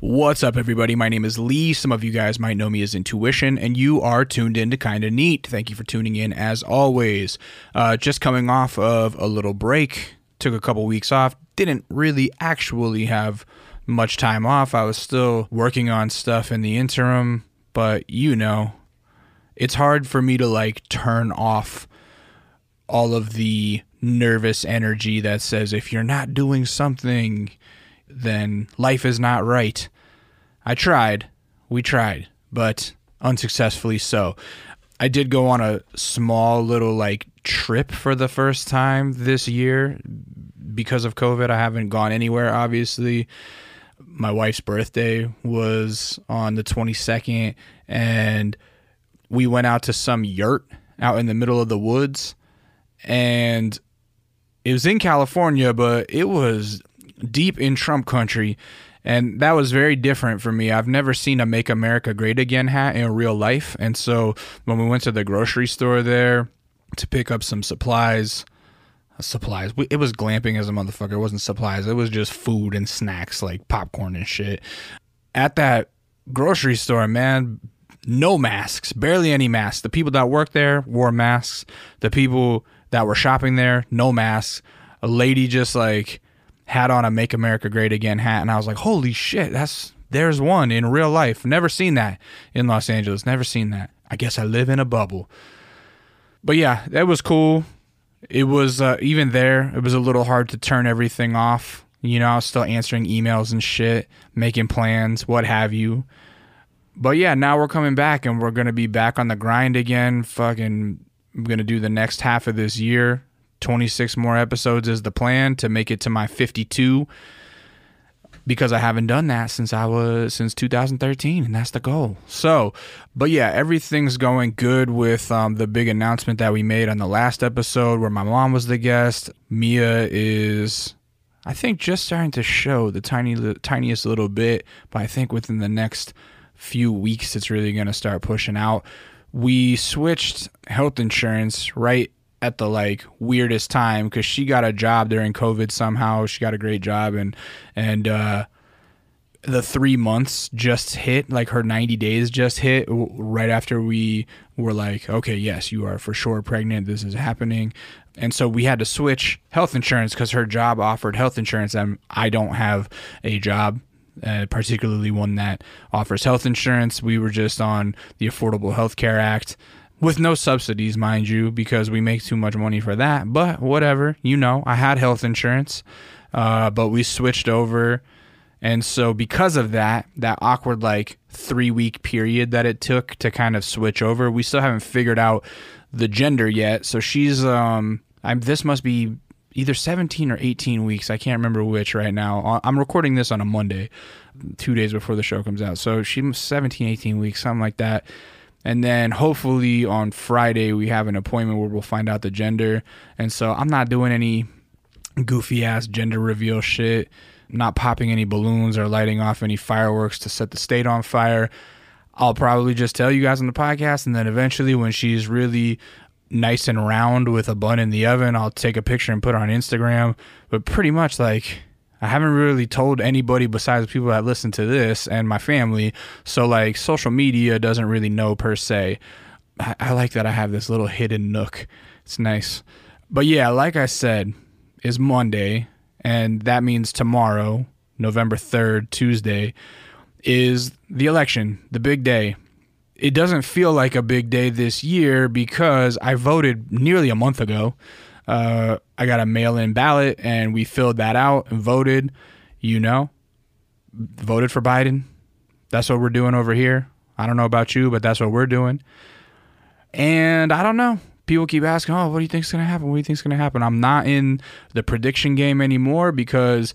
What's up, everybody? My name is Lee. Some of you guys might know me as Intuition, and you are tuned in to Kinda Neat. Thank you for tuning in as always. Uh, just coming off of a little break, took a couple weeks off, didn't really actually have much time off. I was still working on stuff in the interim, but you know, it's hard for me to like turn off all of the nervous energy that says if you're not doing something, then life is not right. I tried. We tried, but unsuccessfully so. I did go on a small little like trip for the first time this year because of COVID. I haven't gone anywhere, obviously. My wife's birthday was on the 22nd, and we went out to some yurt out in the middle of the woods. And it was in California, but it was deep in Trump country. And that was very different for me. I've never seen a Make America Great Again hat in real life. And so when we went to the grocery store there to pick up some supplies, uh, supplies, it was glamping as a motherfucker. It wasn't supplies, it was just food and snacks like popcorn and shit. At that grocery store, man, no masks, barely any masks. The people that worked there wore masks. The people that were shopping there, no masks. A lady just like had on a Make America Great Again hat, and I was like, holy shit, that's there's one in real life. Never seen that in Los Angeles. Never seen that. I guess I live in a bubble. But yeah, that was cool. It was uh, even there. It was a little hard to turn everything off. You know, I was still answering emails and shit, making plans, what have you. But yeah, now we're coming back and we're gonna be back on the grind again. Fucking, I'm gonna do the next half of this year 26 more episodes is the plan to make it to my 52 because I haven't done that since I was since 2013 and that's the goal. So, but yeah, everything's going good with um, the big announcement that we made on the last episode where my mom was the guest. Mia is I think just starting to show the tiny the tiniest little bit, but I think within the next few weeks it's really going to start pushing out. We switched health insurance right at the like weirdest time because she got a job during COVID somehow. She got a great job and and uh, the three months just hit, like her 90 days just hit right after we were like, okay, yes, you are for sure pregnant. This is happening. And so we had to switch health insurance because her job offered health insurance and I don't have a job. Uh, particularly one that offers health insurance. We were just on the Affordable Health Care Act, with no subsidies, mind you, because we make too much money for that. But whatever, you know, I had health insurance, uh, but we switched over. And so, because of that, that awkward like three week period that it took to kind of switch over, we still haven't figured out the gender yet. So she's, um, I'm, this must be either 17 or 18 weeks. I can't remember which right now. I'm recording this on a Monday, two days before the show comes out. So she's 17, 18 weeks, something like that. And then hopefully on Friday, we have an appointment where we'll find out the gender. And so I'm not doing any goofy ass gender reveal shit, not popping any balloons or lighting off any fireworks to set the state on fire. I'll probably just tell you guys on the podcast. And then eventually, when she's really nice and round with a bun in the oven, I'll take a picture and put it on Instagram. But pretty much, like, I haven't really told anybody besides people that listen to this and my family. So like social media doesn't really know per se. I, I like that I have this little hidden nook. It's nice. But yeah, like I said, is Monday, and that means tomorrow, November 3rd, Tuesday, is the election, the big day. It doesn't feel like a big day this year because I voted nearly a month ago. Uh, I got a mail in ballot and we filled that out and voted, you know, voted for Biden. That's what we're doing over here. I don't know about you, but that's what we're doing. And I don't know. People keep asking, "Oh, what do you think's going to happen? What do you think's going to happen?" I'm not in the prediction game anymore because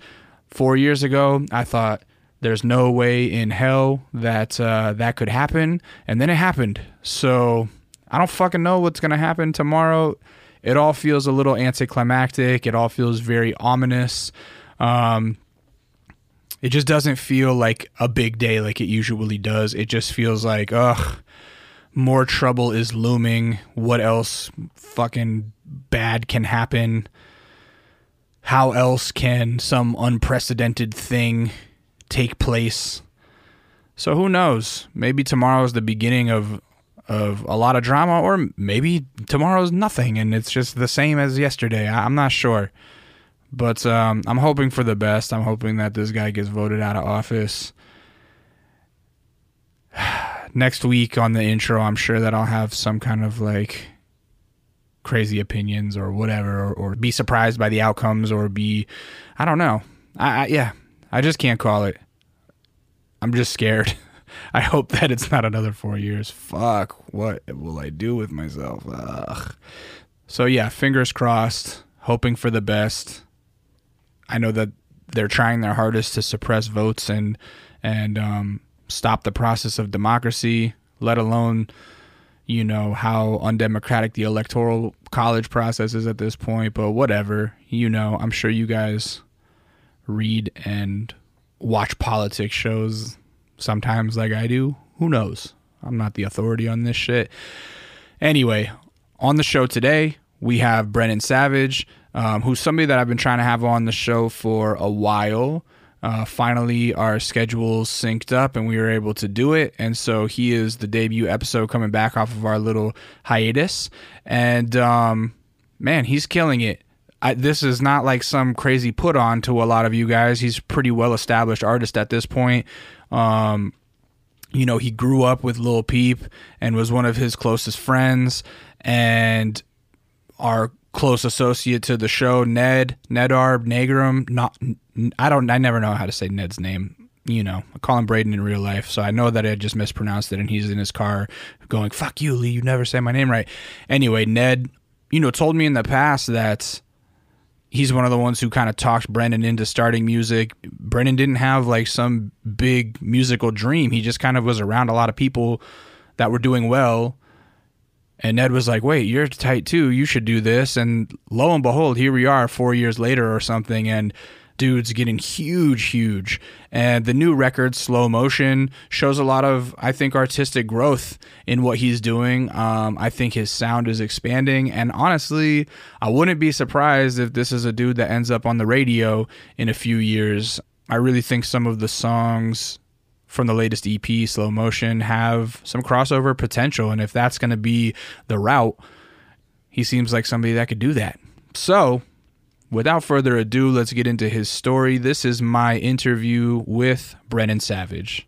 4 years ago, I thought there's no way in hell that uh, that could happen, and then it happened. So, I don't fucking know what's going to happen tomorrow it all feels a little anticlimactic. It all feels very ominous. Um, it just doesn't feel like a big day like it usually does. It just feels like, ugh, more trouble is looming. What else fucking bad can happen? How else can some unprecedented thing take place? So who knows? Maybe tomorrow is the beginning of of a lot of drama, or maybe tomorrow's nothing and it's just the same as yesterday. I, I'm not sure, but um, I'm hoping for the best. I'm hoping that this guy gets voted out of office. Next week on the intro, I'm sure that I'll have some kind of like crazy opinions or whatever, or, or be surprised by the outcomes, or be, I don't know. I, I yeah, I just can't call it. I'm just scared. I hope that it's not another four years. Fuck, what will I do with myself? Ugh. So yeah, fingers crossed. Hoping for the best. I know that they're trying their hardest to suppress votes and and um, stop the process of democracy. Let alone, you know, how undemocratic the electoral college process is at this point. But whatever, you know, I'm sure you guys read and watch politics shows sometimes like I do. Who knows? I'm not the authority on this shit. Anyway, on the show today, we have Brennan Savage, um, who's somebody that I've been trying to have on the show for a while. Uh, finally, our schedules synced up and we were able to do it. And so he is the debut episode coming back off of our little hiatus. And um, man, he's killing it. I, this is not like some crazy put on to a lot of you guys. He's pretty well established artist at this point. Um, you know, he grew up with Lil Peep and was one of his closest friends, and our close associate to the show, Ned Nedarb Nagrom. Not, I don't, I never know how to say Ned's name. You know, I call him Braden in real life, so I know that I just mispronounced it, and he's in his car going, "Fuck you, Lee! You never say my name right." Anyway, Ned, you know, told me in the past that he's one of the ones who kind of talked Brennan into starting music. Brennan didn't have like some big musical dream. He just kind of was around a lot of people that were doing well. And Ned was like, wait, you're tight too. You should do this. And lo and behold, here we are four years later or something. And dude's getting huge, huge. And the new record, Slow Motion, shows a lot of, I think, artistic growth in what he's doing. Um, I think his sound is expanding. And honestly, I wouldn't be surprised if this is a dude that ends up on the radio in a few years. I really think some of the songs from the latest EP, Slow Motion, have some crossover potential. And if that's going to be the route, he seems like somebody that could do that. So, without further ado, let's get into his story. This is my interview with Brennan Savage.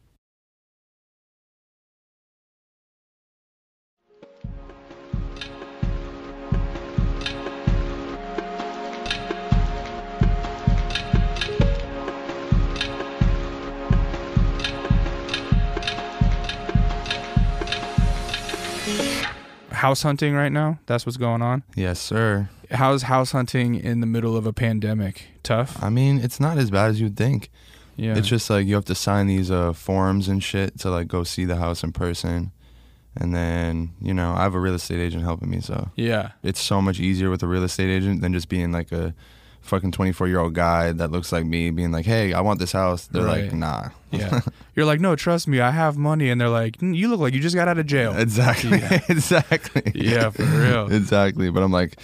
House hunting right now? That's what's going on? Yes, sir. How's house hunting in the middle of a pandemic? Tough? I mean, it's not as bad as you'd think. Yeah. It's just like you have to sign these uh, forms and shit to like go see the house in person. And then, you know, I have a real estate agent helping me, so yeah. it's so much easier with a real estate agent than just being like a fucking 24 year old guy that looks like me being like, hey, I want this house. They're Right. like, nah. Yeah. You're like, no, trust me, I have money. And they're like, "Mm, you look like you just got out of jail. exactly. Yeah. exactly. Yeah, for real. exactly. But I'm like,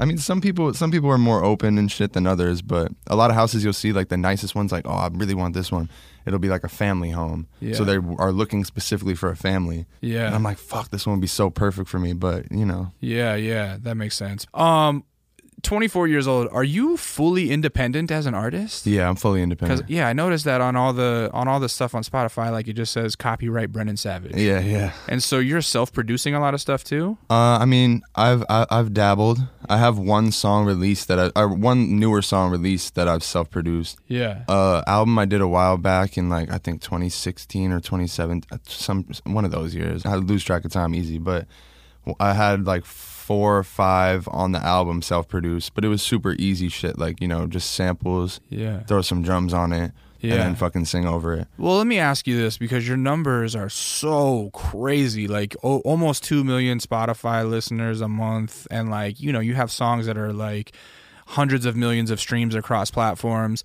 I mean, some people, some people are more open and shit than others. But a lot of houses you'll see, like the nicest ones, like, oh, I really want this one. It'll be like a family home. Yeah. So they are looking specifically for a family. Yeah. And I'm like, fuck, this one would be so perfect for me. But you know, Yeah, yeah, that makes sense. Um, 24 years old. Are you fully independent as an artist? yeah, I'm fully independent. Independent. yeah, I noticed that on all the on all the stuff on Spotify, like it just says copyright Brennan Savage. Yeah, yeah. And so you're self-producing a lot of stuff too. Uh, I mean, I've I, I've dabbled. I have one song released that I, or one newer song released that I've self-produced. Yeah. uh album I did a while back in like I think 2016 or 2017 uh, some one of those years. I lose track of time easy, but I had like four or five on the album self-produced, but it was super easy shit like, you know, just samples, Yeah. throw some drums on it Yeah. and then fucking sing over it. Well, let me ask you this because your numbers are so crazy. Like o- almost 2 million Spotify listeners a month and like, you know, you have songs that are like hundreds of millions of streams across platforms.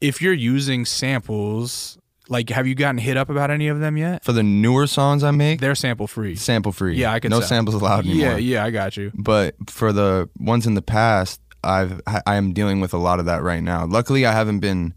If you're using samples, like have you gotten hit up about any of them yet? For the newer songs I make, They're sample free. sample free. Yeah, I can No samples allowed anymore. Yeah, yeah, I got you. but for the ones in the past i've i am dealing with a lot of that right now luckily i haven't been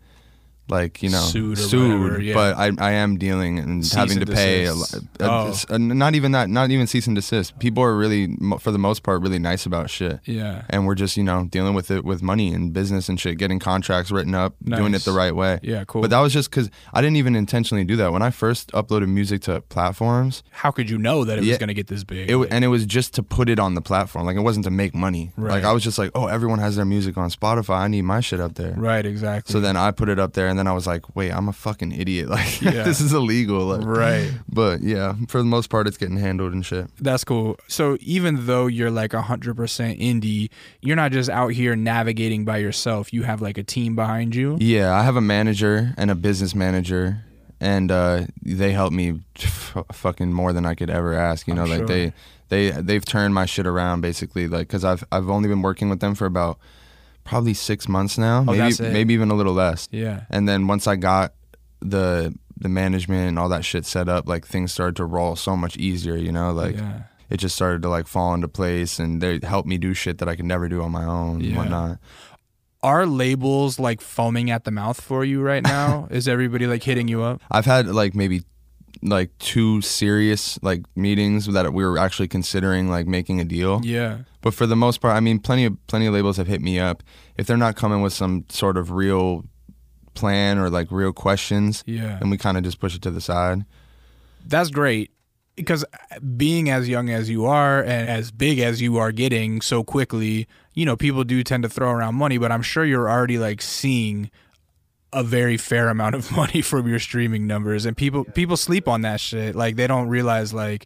like you know Sued or whatever, yeah. but I, I am dealing and Cease having and to pay a, a- Oh. a- not even that not even cease and desist people are really for the most part really nice about shit Yeah. and we're just you know dealing with it with money and business and shit getting contracts written up doing it the right way Yeah, cool. but that was just because i didn't even intentionally do that when i first uploaded music to platforms How could you know that it was going to get this big? it w- and it was just to put it on the platform like it wasn't to make money Right. like i was just like oh everyone has their music on spotify i need my shit up there right, exactly. so then i put it up there and then i was like wait i'm a fucking idiot like Yeah. this is illegal like right. but yeah for the most part it's getting handled and shit That's cool. So even though you're like 100% indie, you're not just out here navigating by yourself. You have like a team behind you. Yeah, I have a manager and a business manager, and uh, they help me f- fucking more than I could ever ask. You know, I'm like sure. they they they've turned my shit around basically. Like, cause I've I've only been working with them for about probably six months now, oh, maybe Oh, it. maybe even a little less. Yeah. And then once I got the the management and all that shit set up, like things started to roll so much easier. You know, like. yeah. It just started to like fall into place, and they helped me do shit that I could never do on my own Yeah. and whatnot. Are labels like foaming at the mouth for you right now? Is everybody like hitting you up? I've had like maybe like two serious like meetings that we were actually considering like making a deal. Yeah. But for the most part, I mean, plenty of plenty of labels have hit me up. If they're not coming with some sort of real plan or like real questions, Yeah. then we kind of just push it to the side. That's great because being as young as you are and as big as you are getting so quickly, you know, people do tend to throw around money, but I'm sure you're already like seeing a very fair amount of money from your streaming numbers and people people sleep on that shit. Like they don't realize like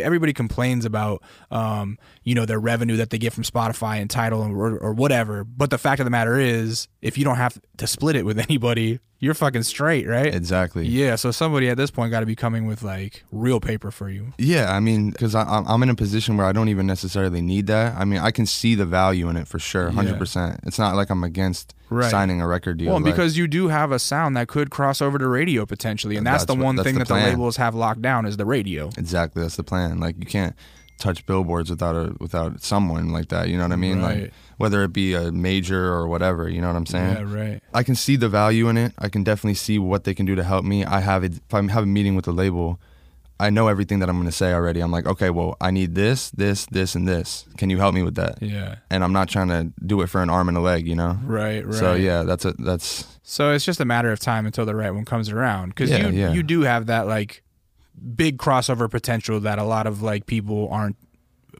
everybody complains about um you know their revenue that they get from Spotify and Tidal or, or whatever but the fact of the matter is if you don't have to split it with anybody you're fucking straight right Exactly. yeah, so somebody at this point got to be coming with like real paper for you. Yeah, I mean, because I'm I'm in a position where I don't even necessarily need that. I mean, I can see the value in it for sure, Yeah. hundred percent. It's not like I'm against Right. signing a record deal. Well, like- because you do have a sound that could cross over to radio potentially, and that's, That's the what- one that's thing the that the labels have locked down is the radio. Exactly, that's the plan. Like you can't touch billboards without a without someone like that. You know what I mean? Right. Like whether it be a major or whatever. You know what I'm saying? Yeah, right. I can see the value in it. I can definitely see what they can do to help me. I have it. If I have a meeting with the label, I know everything that I'm going to say already. I'm like, okay, well, I need this, this, this, and this. Can you help me with that? Yeah, And I'm not trying to do it for an arm and a leg. You know? right, right. So yeah, that's a that's So it's just a matter of time until the right one comes around because Yeah, you yeah. you do have that like big crossover potential that a lot of like people aren't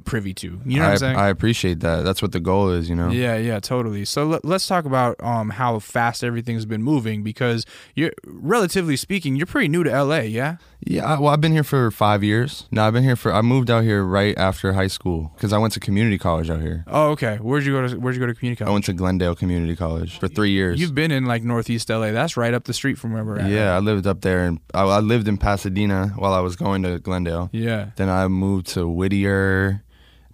privy to. You know what I, I'm saying? I appreciate that. That's what the goal is. You know? Yeah, yeah, totally. So let, let's talk about um how fast everything's been moving because you're relatively speaking, you're pretty new to LA, yeah? Yeah, well, I've been here for five years. No, I've been here for. I moved out here right after high school because I went to community college out here. Oh, okay. Where'd you go to Where'd you go to community college? I went to Glendale Community College for three years. You've been in like Northeast LA. That's right up the street from where we're at. yeah, I lived up there, and I, I lived in Pasadena while I was going to Glendale. Yeah. Then I moved to Whittier.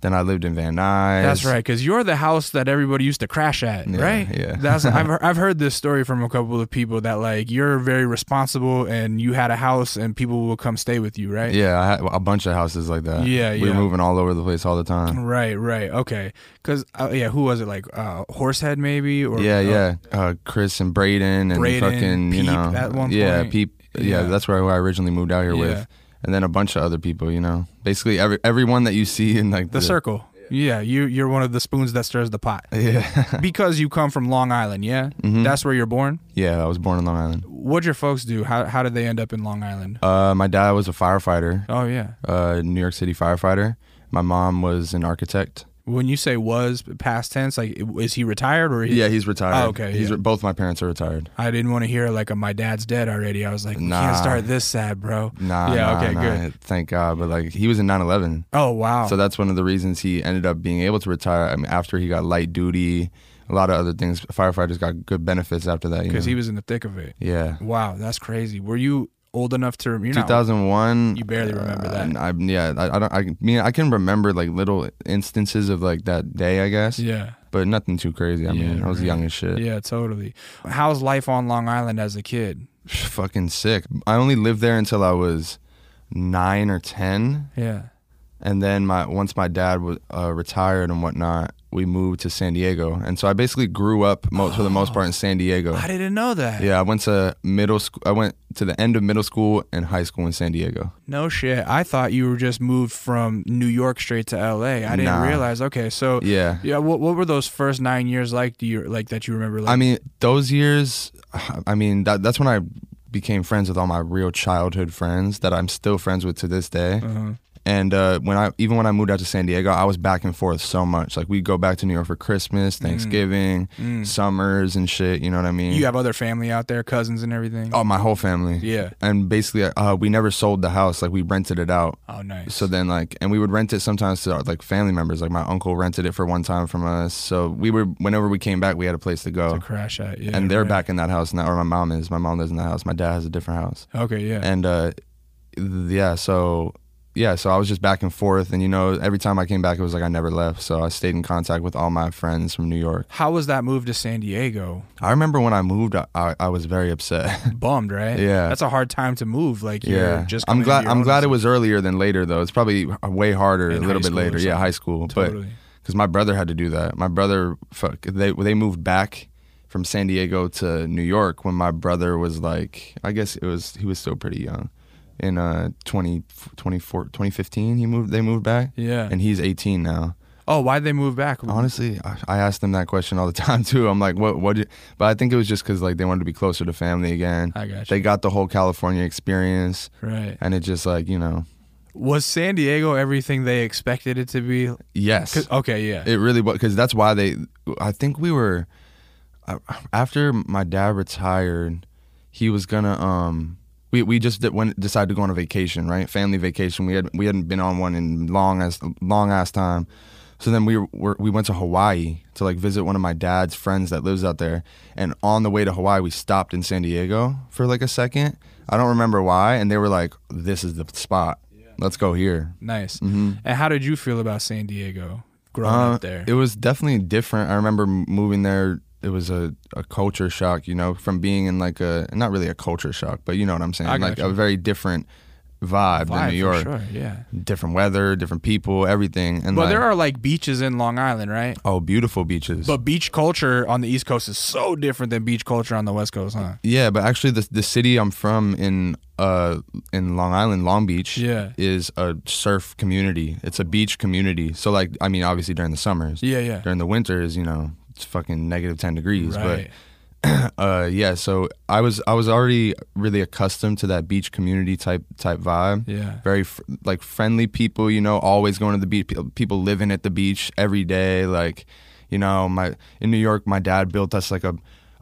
Then I lived in Van Nuys. That's right, because you're the house that everybody used to crash at, Yeah, right? yeah. That's I've heard, I've heard this story from a couple of people that like you're very responsible and you had a house and people will come stay with you, right? Yeah, I had a bunch of houses like that. Yeah, We were yeah. moving all over the place all the time. Right, right, okay. Because uh, yeah, who was it? Like uh, Horsehead, maybe? Or yeah, uh, yeah. Uh, Chris and Braden and Braden, fucking, you know. yeah, point. Peep. Yeah, Yeah. that's where I originally moved out here Yeah. with. And then a bunch of other people, you know. Basically every everyone that you see in like the circle. Yeah, you you're one of the spoons that stirs the pot Yeah. because you come from Long Island. Yeah, Mhm. that's where you're born. yeah, I was born in Long Island. What'd your folks do? How how did they end up in Long Island? Uh, my dad was a firefighter, Oh yeah. uh, New York City firefighter. My mom was an architect. When you say was past tense, like is he retired or? He, Yeah, he's retired. Oh, okay, He's yeah. both my parents are retired. I didn't want to hear like a, my dad's dead already. I was like, Nah. can't start this sad, bro. Nah, Yeah, nah, okay, nah, good. Thank God. But like he was in 9/11. Oh wow. So that's one of the reasons he ended up being able to retire. I mean, after he got light duty, a lot of other things. Firefighters got good benefits after that. Because he was in the thick of it. yeah. Wow, that's crazy. Were you old enough to remember? 2001. You barely remember that. I, yeah, I, I don't. I mean, I can remember like little instances of like that day, I guess, Yeah. but nothing too crazy. I mean, I was right. young as shit. Yeah, totally. How's life on Long Island as a kid? Fucking sick. I only lived there until I was nine or ten, Yeah. and then my once my dad was uh, retired and whatnot, we moved to San Diego, and so I basically grew up mo- for the most part in San Diego. I didn't know that. Yeah, I went to middle school. I went to the end of middle school and high school in San Diego. No shit. I thought you were just moved from New York straight to LA. I didn't Nah. realize. Okay, so Yeah. yeah. What what were those first nine years like? Do you like that you remember? Like, I mean, those years. I mean, that, that's when I became friends with all my real childhood friends that I'm still friends with to this day. uh-huh. And uh, when I even when I moved out to San Diego, I was back and forth so much. Like we'd go back to New York for Christmas, Thanksgiving, summers, and shit. You know what I mean? Mm. you have other family out there, cousins and everything. oh, my whole family. Yeah. And basically, uh, we never sold the house. Like we rented it out. Oh, nice. So then, like, and we would rent it sometimes to like family members. Like my uncle rented it for one time from us. So we were, whenever we came back, we had a place to go. to crash at. Yeah. and they're right. back in that house now, or my mom is. My mom lives in the house. My dad has a different house. Okay. Yeah. And uh, yeah, so yeah, so I was just back and forth, and you know, every time I came back, it was like I never left. So I stayed in contact with all my friends from New York. How was that move to San Diego? I remember when I moved, I, I, I was very upset. Bummed, right? Yeah. That's a hard time to move. Like, you're yeah, just. I'm glad. I'm glad it was earlier than later, though. It's probably way harder In a little bit later. Yeah, high school, Totally. but because my brother had to do that. My brother, fuck, they they moved back from San Diego to New York when my brother was like, I guess it was he was still pretty young. In uh 20, 24 2015, he moved. They moved back, Yeah. and he's 18 now. oh, why'd they move back? Honestly, I, I asked them that question all the time too. I'm like, what? What? But I think it was just because like they wanted to be closer to family again. I got you. They got the whole California experience, Right. and it just like you know, Was San Diego everything they expected it to be? Yes. Okay. Yeah. It really was because that's why they. I think we were after my dad retired. He was gonna um. We we just did, went decided to go on a vacation, right? Family vacation. We had we hadn't been on one in long as long ass time. So then we were, we went to Hawaii to like visit one of my dad's friends that lives out there. And on the way to Hawaii, we stopped in San Diego for like a second. I don't remember why. And they were like, "This is the spot. Let's go here." nice. hmm And how did you feel about San Diego growing Uh, up there? It was definitely different. I remember moving there. It was a, a culture shock, you know, from being in like a not really a culture shock, but you know what I'm saying, like a very different vibe, Vibe, than New York. Sure. Yeah. Different weather, different people, everything. And But like, there are like beaches in Long Island, right? oh beautiful beaches. But beach culture on the East Coast is so different than beach culture on the West Coast, huh? yeah, but actually the the city I'm from in uh in Long Island, Long Beach, Yeah. is a surf community. It's a beach community. So like I mean obviously during the summers. Yeah, yeah. During the winters, you know, it's fucking negative 10 degrees, but uh yeah so i was i was already really accustomed to that beach community type type vibe Yeah. very fr- like friendly people you know always going to the beach people living at the beach every day like you know my in new york my dad built us like a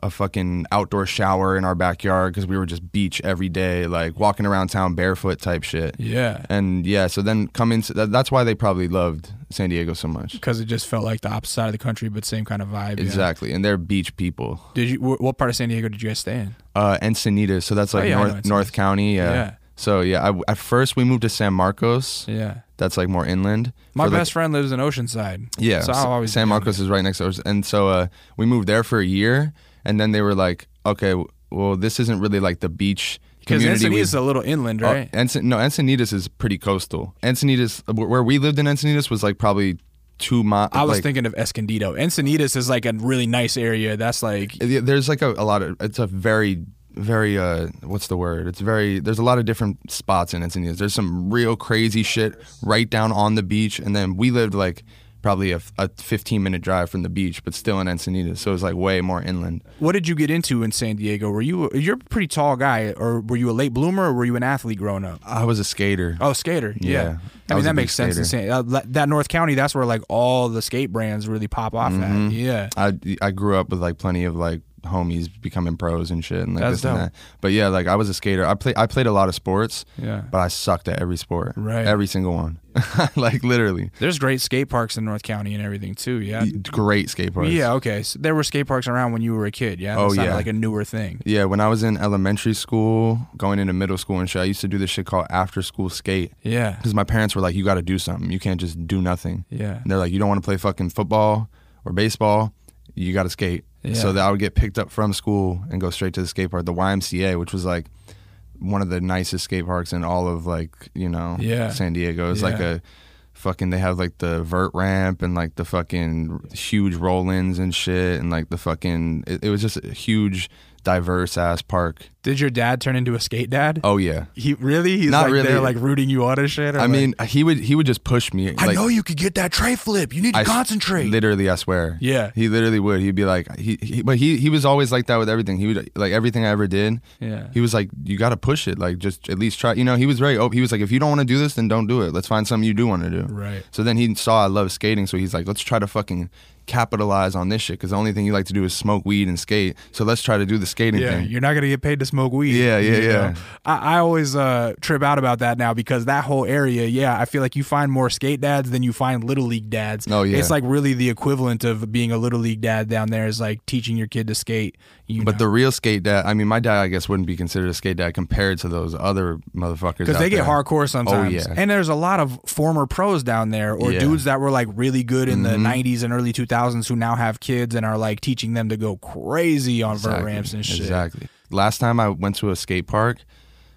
a fucking outdoor shower in our backyard because we were just beach every day like walking around town barefoot type shit Yeah. and yeah so then come into that, that's why they probably loved san diego so much Because it just felt like the opposite side of the country, but same kind of vibe. yeah. exactly and they're beach people Did you? wh- What part of San Diego did you guys stay in? Uh, Encinitas. So that's like Oh, yeah, North North County. Yeah. Yeah. So yeah, I, at first we moved to San Marcos. Yeah. That's like more inland. My like- best friend lives in Oceanside. yeah. So I'll always San Marcos is right next to us, and so uh, we moved there for a year, and then they were like, okay, well, this isn't really like the beach Because Encinitas is a little inland, Oh, right? Encin- no, Encinitas is pretty coastal. Encinitas, where we lived in Encinitas, was like probably two miles. I was like, thinking of Escondido. Encinitas is like a really nice area. That's like there's like a, a lot of it's a very very uh what's the word it's very there's a lot of different spots in Encinitas there's some real crazy shit right down on the beach and then we lived like probably a, a 15 minute drive from the beach but still in Encinitas so it was like way more inland What did you get into in San Diego? Were you you're a pretty tall guy, or were you a late bloomer, or were you an athlete growing up? I was a skater Oh, skater. Yeah. Yeah. I I mean that makes sense. In. San, uh, that North County, that's where like all the skate brands really pop off Mm-hmm. at. Yeah. I I grew up with like plenty of like homies becoming pros and shit and like That's this and that but yeah like I was a skater I play I played a lot of sports Yeah. but I sucked at every sport Right. every single one like literally There's great skate parks in North County and everything too. Yeah. great skate parks. Yeah. Okay. So there were skate parks around when you were a kid. Yeah. Oh, It's not yeah. Like a newer thing. Yeah, when I was in elementary school, going into middle school and shit, I used to do this shit called after school skate. Yeah. Because my parents were like, you got to do something. You can't just do nothing. Yeah. And they're like, you don't want to play fucking football or baseball, you got to skate. Yeah. So that I would get picked up from school and go straight to the skate park, the YMCA, which was like one of the nicest skate parks in all of like, you know, Yeah. San Diego. It's like a fucking they have like the vert ramp and like the fucking huge roll-ins and shit and like the fucking it, it was just a huge diverse ass park. Did your dad turn into a skate dad? Oh yeah. He really? He's Not like really. there, like rooting you on and shit. or I like- mean, he would he would just push me. I like, know you could get that tray flip. You need to I s- concentrate. Literally, I swear. Yeah. He literally would. He'd be like, he, he but he he was always like that with everything. He would like everything I ever did. Yeah. He was like, you got to push it. Like, just at least try. You know, he was very open. He was like, if you don't want to do this, then don't do it. Let's find something you do want to do. Right. So then he saw I love skating, so he's like, let's try to fucking capitalize on this shit because the only thing you like to do is smoke weed and skate. So let's try to do the skating Yeah, thing. you're not gonna get paid to smoke weed. Yeah, yeah, know? yeah. I, I always uh, trip out about that now because that whole area, yeah, I feel like you find more skate dads than you find little league dads. Oh, yeah. it's like really the equivalent of being a little league dad down there is like teaching your kid to skate. You But know? the real skate dad, I mean, my dad, I guess, wouldn't be considered a skate dad compared to those other motherfuckers. because they get there. hardcore sometimes. Oh, yeah. And there's a lot of former pros down there or Yeah. Mm-hmm. dudes that were like really good in the 90s and early 2000s who now have kids and are like teaching them to go crazy on vert ramps and shit. Exactly. Last time I went to a skate park,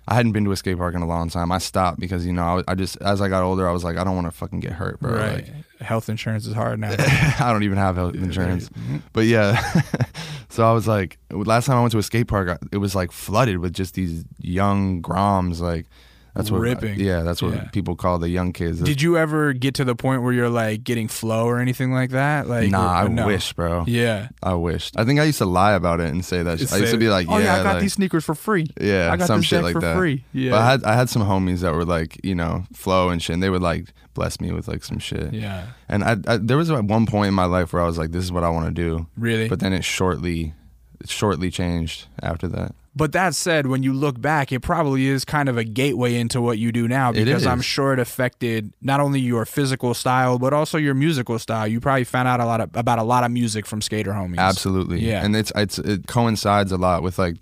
I hadn't been to a skate park in a long time. I stopped because you know I, I just as I got older, I was like, I don't want to fucking get hurt, bro. Right. Like, Health insurance is hard now. I don't even have health insurance. Mm-hmm. But yeah, so I was like, last time I went to a skate park, it was like flooded with just these young groms. Like that's what, Ripping. yeah, that's what Yeah. people call the young kids. Did you ever get to the point where you're like getting flow or anything like that? Like, nah, I no? wish, bro. Yeah. I wished. I think I used to lie about it and say that. shit. I used to be like, oh yeah, I got like- these sneakers for free. Yeah, I got some shit like for that. free. Yeah. But I had I had some homies that were like, you know, flow and shit, and they would like bless me with like some shit. yeah. And I, I there was one point in my life where I was like, this is what I want to do. Really? But then it shortly, it shortly changed after that. But that said, when you look back, it probably is kind of a gateway into what you do now because I'm sure it affected not only your physical style but also your musical style. You probably found out a lot of, about a lot of music from skater homies. Absolutely. Yeah. And it's it's it coincides a lot with like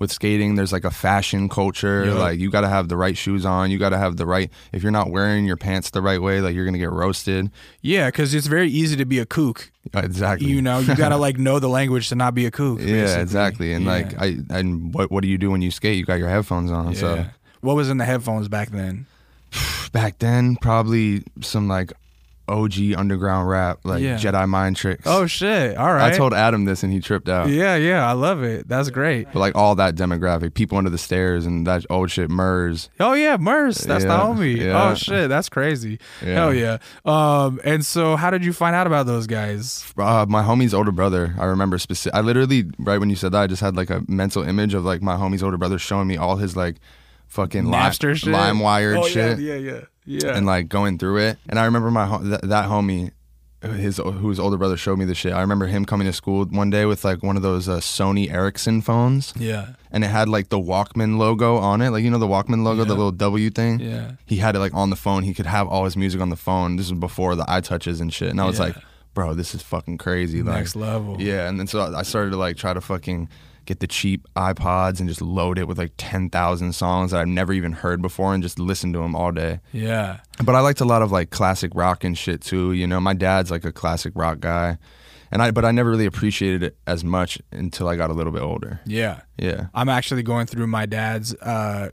with skating there's like a fashion culture Yeah. like you got to have the right shoes on you got to have the right if you're not wearing your pants the right way like you're going to get roasted Yeah, because it's very easy to be a kook. exactly You know, you gotta like know the language to not be a kook. yeah basically. exactly and Yeah. like i and what what do you do when you skate you got your headphones on so What was in the headphones back then? back then probably some like og underground rap like Yeah. jedi mind tricks Oh shit! All right. i told adam this and he tripped out Yeah, yeah, I love it. That's great. but like all that demographic people under the stairs and that old shit murs Oh yeah, Murs. That's the Yeah, homie. yeah. Oh shit, that's crazy. Yeah. Hell yeah. Um, and so how did you find out about those guys? Uh, my homie's older brother. I remember specific. I literally right when you said that, I just had like a mental image of like my homie's older brother showing me all his like fucking li- shit. lime wired oh, shit, Yeah, yeah, yeah. Yeah. and like going through it. And I remember my ho- th- that homie, his whose older brother showed me the shit. I remember him coming to school one day with like one of those uh, Sony Ericsson phones, yeah. and it had like the Walkman logo on it, like you know the Walkman logo, the little W thing. Yeah. He had it like on the phone. He could have all his music on the phone. This was before the iTouches and shit. And I was Yeah. like, bro, this is fucking crazy. Like, Next level. yeah, and then so I started to like try to fucking get the cheap iPods and just load it with like 10,000 songs that I've never even heard before and just listen to them all day. Yeah. But I liked a lot of like classic rock and shit too, you know. My dad's like a classic rock guy. And I but I never really appreciated it as much until I got a little bit older. Yeah. Yeah. I'm actually going through my dad's uh,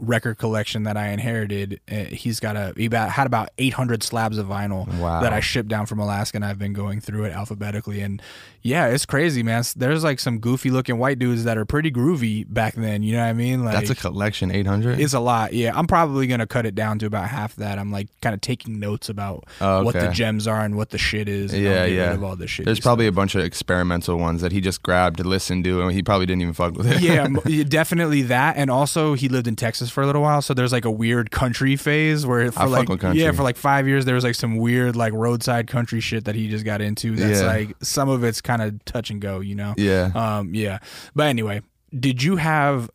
record collection that I inherited. Uh, He's got a he about, had about 800 slabs of vinyl Wow. that I shipped down from Alaska, and I've been going through it alphabetically. And yeah, it's crazy, man. There's like some goofy looking white dudes that are pretty groovy back then. You know what I mean? Like That's a collection 800. it's a lot. Yeah, I'm probably gonna cut it down to about half that. I'm like kind of taking notes about Oh, what the gems are and what the shit is. Yeah, yeah. All the shit. There's probably a bunch of experimental ones that he just grabbed to listen to, and he probably didn't even fuck with it. yeah, yeah, definitely that, and also he lived in Texas for a little while, so there's like a weird country phase where for I like yeah, for like five years there was like some weird like roadside country shit that he just got into. That's Yeah. like some of it's kind of touch and go, you know. yeah. Um, yeah, but anyway, did you have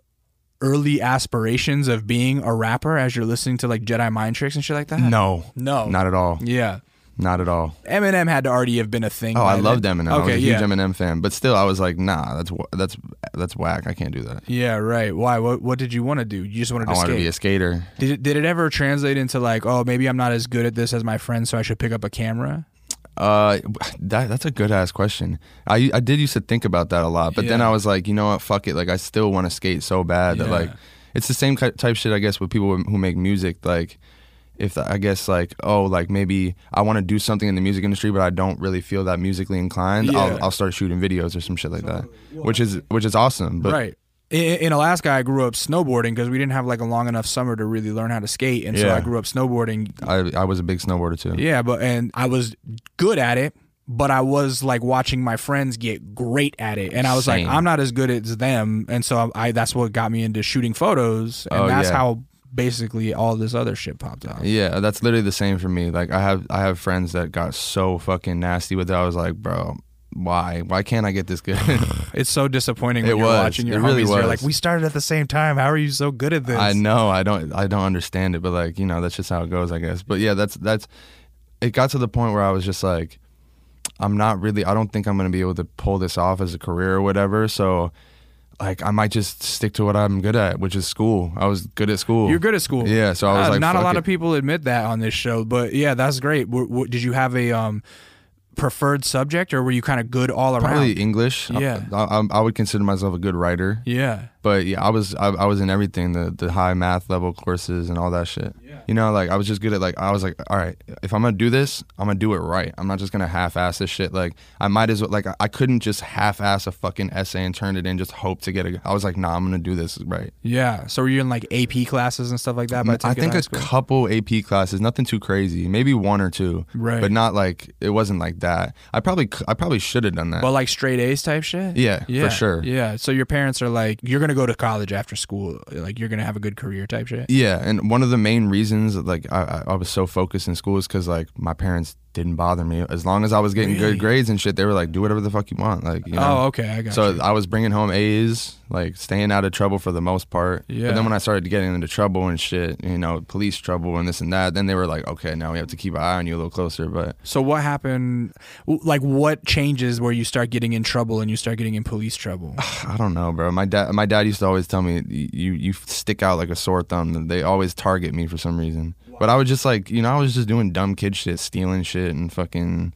early aspirations of being a rapper as you're listening to like Jedi mind tricks and shit like that? no, no, not at all. yeah. Not at all. Eminem had to already have been a thing. Oh, I loved then. Eminem. I was Okay, a huge yeah. Eminem fan, but still, I was like, nah, that's that's that's whack. I can't do that. Yeah, right. Why? What? What did you want to do? You just wanted to I skate. to be a skater. Did it, did it ever translate into like, oh, maybe I'm not as good at this as my friends, so I should pick up a camera? Uh, that that's a good ass question. I I did used to think about that a lot, but then I was like, you know what? Fuck it. Like, I still want to skate so bad that like, it's the same type shit I guess with people who make music. Like, if the, I guess like oh like maybe I want to do something in the music industry, but I don't really feel that musically inclined, Yeah. I'll, I'll start shooting videos or some shit like that, which is which is awesome. But right. In, Alaska, I grew up snowboarding because we didn't have like a long enough summer to really learn how to skate, and so I grew up snowboarding. I I was a big snowboarder too. Yeah, but and I was good at it, but I was like watching my friends get great at it, and I was Same. like, I'm not as good as them, and so I that's what got me into shooting photos, and Oh, that's yeah. how basically all this other shit popped out. Yeah, that's literally the same for me. Like I have I have friends that got so fucking nasty with it. I was like, bro, why? Why can't I get this good? It's so disappointing when It you're was. watching your It really homies. You're was. like, we started at the same time. How are you so good at this? I know I don't I don't understand it, but like you know that's just how it goes, I guess. But yeah, that's that's. It got to the point where I was just like, I'm not really. I don't think I'm gonna be able to pull this off as a career or whatever. So, like, I might just stick to what I'm good at, which is school. I was good at school. You're good at school. Yeah, so I was Uh, like, not a lot it. of people admit that on this show, but yeah, that's great. W- w- did you have a um, preferred subject, or were you kind of good all around? Probably English. Yeah. I, I, I would consider myself a good writer. Yeah. But yeah, I was I, I was in everything the the high math level courses and all that shit. Yeah. You know, like I was just good at like I was like, all right, if I'm gonna do this, I'm gonna do it right. I'm not just gonna half ass this shit. Like I might as well like I- couldn't just half ass a fucking essay and turn it in just hope to get a. I was like, nah, I'm gonna do this right. Yeah. So were you in like AP classes and stuff like that? By I think a school? couple AP classes, nothing too crazy, maybe one or two, Right. But not like it wasn't like that. I probably I probably should have done that. But like straight A's type shit. Yeah, yeah. for sure. Yeah. So your parents are like, you're gonna go to college after school. Like you're gonna have a good career type shit. Yeah, and one of the main reasons like I, I I was so focused in school is because like my parents didn't bother me as long as I was getting Really? good grades and shit. They were like, do whatever the fuck you want, like you know. Oh, okay. I got so you. I was bringing home A's, like staying out of trouble for the most part. Yeah. But then when I started getting into trouble and shit, you know, police trouble and this and that, then they were like, okay, now we have to keep an eye on you a little closer. But So what happened? Like what changes where you start getting in trouble and you start getting in police trouble? I don't know, bro. My dad, my dad used to always tell me, you you stick out like a sore thumb. They always target me for some reason. But I was just like, you know, I was just doing dumb kid shit, stealing shit, and fucking,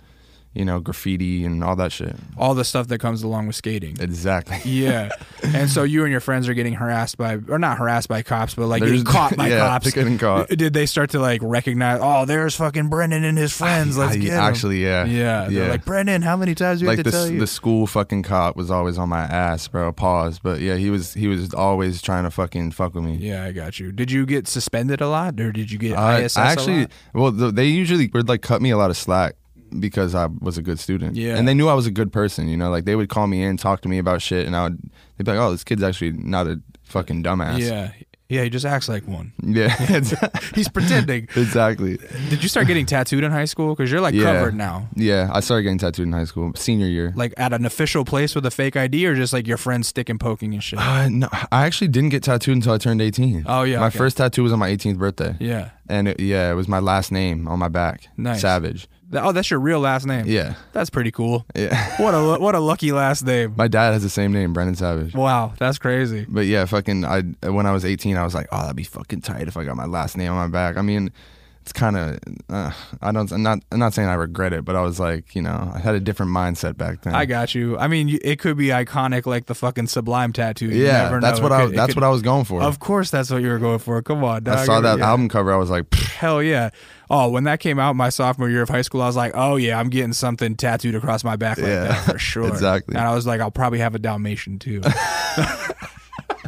you know, graffiti and all that shit. All the stuff that comes along with skating. Exactly. Yeah. and so you and your friends are getting harassed by, or not harassed by cops, but like There's- getting caught by yeah, cops. getting caught. Did they start to like recognize, oh, there's fucking Brennan and his friends. Let's I- get 'em." actually, yeah, Yeah. They're like, Brennan, how many times do we like have the tell you? the school fucking cop was always on my ass, bro. Pause. But yeah, he was he was always trying to fucking fuck with me. yeah, I got you. Did you get suspended a lot or did you get I, ISS I actually, well, they usually would like cut me a lot of slack because I was a good student. Yeah. and they knew I was a good person. You know, like they would call me in, talk to me about shit, and I would they'd be like, "Oh, this kid's actually not a fucking dumbass." Yeah. Yeah, he just acts like one. yeah, He's pretending. exactly. Did you start getting tattooed in high school? Because you're like Yeah. covered now. Yeah, I started getting tattooed in high school, senior year. Like at an official place with a fake ID or just like your friends sticking poking and shit? Uh, no, I actually didn't get tattooed until I turned 18. Oh, yeah, My okay. first tattoo was on my 18th birthday. yeah. And it, yeah, it was my last name on my back. Nice. Savage. Oh, that's your real last name. Yeah. That's pretty cool. Yeah. What a what a lucky last name. my dad has the same name, Brennan Savage. Wow, that's crazy. But yeah, fucking I when I was 18, I was like, "Oh, that'd be fucking tight if I got my last name on my back." I mean, it's kind of uh, I don't I'm not I'm not saying I regret it, but I was like, you know, I had a different mindset back then. I got you. I mean, it could be iconic like the fucking Sublime tattoo. You yeah, never that's know. what It I could- that's could- what I was going for. Of course, that's what you were going for. Come on, dog. I saw that Yeah. album cover, I was like, "Pfft, Hell yeah. Oh, when that came out my sophomore year of high school, I was like, oh yeah, I'm getting something tattooed across my back like Yeah, that for sure. exactly. And I was like, I'll probably have a Dalmatian too.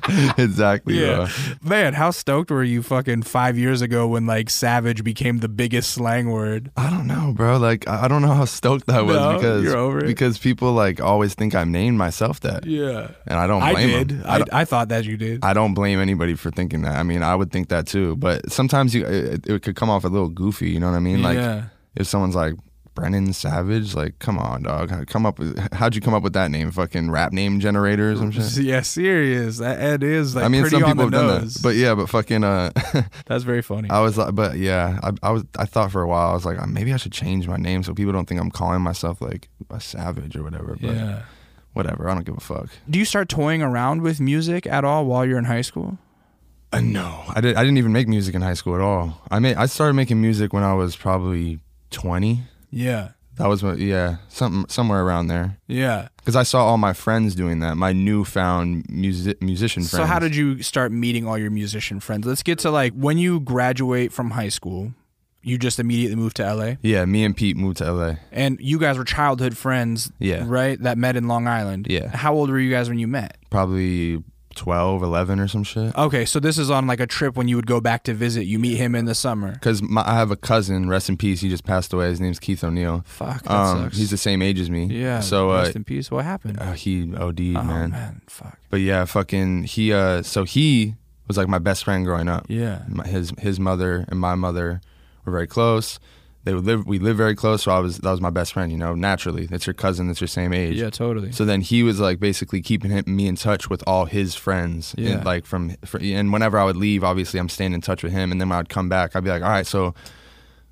exactly. yeah. bro. Man, how stoked were you fucking five years ago when like savage became the biggest slang word? I don't know, bro. Like I don't know how stoked I was No, because you're over it. because people like always think I named myself that, Yeah. and I don't blame I did. them. I, I thought that you did. I don't blame anybody for thinking that. I mean, I would think that too. But sometimes you it, it could come off a little goofy. You know what I mean? Like yeah. if someone's like Brennan Savage, like come on, dog, come up. With, how'd you come up with that name? Fucking rap name generator or some shit. Yeah, serious. That it is like I mean, pretty some on people the have done that, but yeah, but fucking uh, That's very funny. I was like, but yeah, I, I was I thought for a while I was like uh, maybe I should change my name so people don't think I'm calling myself like a savage or whatever. But yeah. whatever, I don't give a fuck. Do you start toying around with music at all while you're in high school? Uh, no, I did. I didn't even make music in high school at all. I made. I started making music when I was probably twenty. Yeah. That was what, yeah, something somewhere around there. Yeah. Because I saw all my friends doing that. My newfound music musician friends. So how did you start meeting all your musician friends? Let's get to like when you graduate from high school. you just immediately moved to LA? Yeah, me and Peep moved to LA. And you guys were childhood friends, Yeah. right? That met in Long Island. Yeah. How old were you guys when you met? Probably 12, 11 or some shit. Okay, so this is on like a trip when you would go back to visit. You meet him in the summer. Because I have a cousin, rest in peace. He just passed away. His name's Keith O'Neill. Fuck, that Um, sucks. he's the same age as me. yeah. So uh, rest in peace. What happened? uh, he OD'd, oh man. man, fuck. But yeah, fucking he. Uh, so he was like my best friend growing up. Yeah. My, his his mother and my mother were very close. They would live. We live very close. So I was that was my best friend. You know, naturally, it's your cousin. That's your same age. Yeah, totally. So then he was like basically keeping him, me in touch with all his friends. Yeah. And like from, fr and whenever I would leave, obviously I'm staying in touch with him. And then when I'd come back, I'd be like, all right, so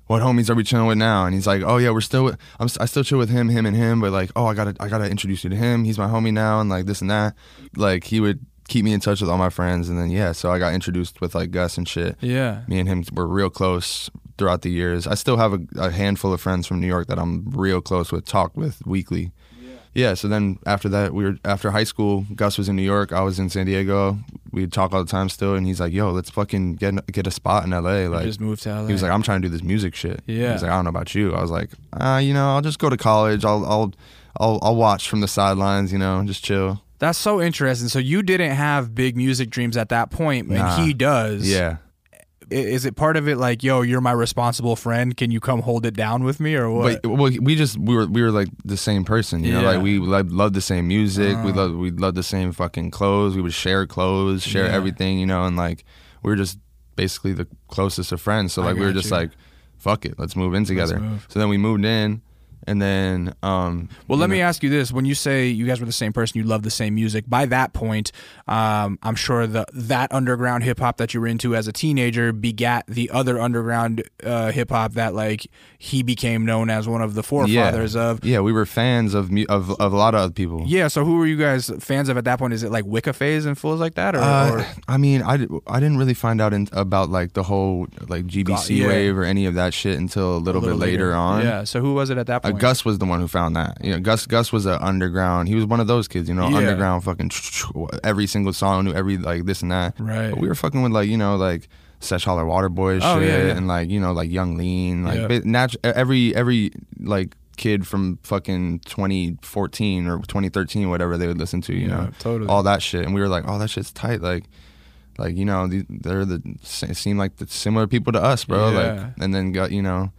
what homies are we chilling with now? And he's like, oh yeah, we're still, with, I'm, I still chill with him, him and him. But like, oh, I gotta, I gotta introduce you to him. He's my homie now, and like this and that. Like he would keep me in touch with all my friends, and then yeah, so I got introduced with like Gus and shit. yeah. Me and him were real close throughout the years. I still have a, a handful of friends from New York that I'm real close with, talk with weekly. Yeah. yeah. So then after that, we were after high school. Gus was in New York. I was in San Diego. We'd talk all the time still, and he's like, "Yo, let's fucking get get a spot in LA." Like just moved to LA. he was like, "I'm trying to do this music shit." Yeah. He's like, "I don't know about you." I was like, "Ah, you know, I'll just go to college. I'll I'll I'll I'll watch from the sidelines. You know, just chill." That's so interesting. So you didn't have big music dreams at that point, and Nah. he does. Yeah. Is it part of it like, yo, you're my responsible friend? Can you come hold it down with me or what? But well, we just we were we were like the same person, you know. Like we like, loved the same music. we Uh. loved we loved the same fucking clothes. We would share clothes, share Yeah. everything, you know. And like we were just basically the closest of friends. So like we were just you. like, fuck it, let's move in together. move. So then we moved in, and then um. Well, let know- me ask you this: When you say you guys were the same person, you love the same music. By that point, um, I'm sure the that underground hip hop that you were into as a teenager begat the other underground uh, hip hop that like he became known as one of the forefathers of. Yeah, we were fans of mu- of of a lot of other people. Yeah. So who were you guys fans of at that point? Is it like Wicca Phase and fools like that, or, Uh, or I mean, I, I didn't really find out in, about like the whole like GBC yeah. wave or any of that shit until a little, a little bit later, on. Yeah. So who was it at that Uh, Gus was the one who found that. You know, Gus Gus was an underground. He was one of those kids, you know, Yeah. underground fucking every single song, knew every like this and that. Right. But we were fucking with like you know like Sesh Holler Water Boy Oh, shit yeah, yeah. and like you know like Yung Lean like Yeah. natu- every every like kid from fucking 2014 or 2013 whatever they would listen to you know totally. all that shit and we were like oh that shit's tight like like you know they're the seem like the similar people to us bro Yeah. like and then got you know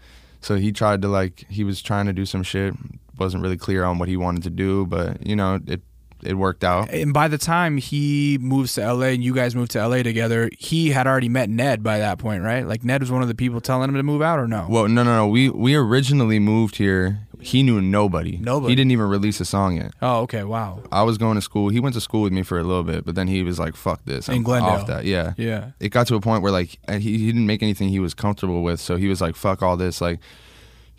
so he tried to like he was trying to do some shit wasn't really clear on what he wanted to do but you know it it worked out and by the time he moves to LA and you guys moved to LA together, he had already met Ned by that point, right? Like Ned was one of the people telling him to move out, or no? well no no no we we originally moved here he knew nobody Nobody. he didn't even release a song yet Oh, okay, wow. I was going to school. He went to school with me for a little bit, but then he was like, "Fuck this." In I'm Glendale. off that. Yeah. Yeah. It got to a point where like he, he didn't make anything he was comfortable with, so he was like, "Fuck all this." Like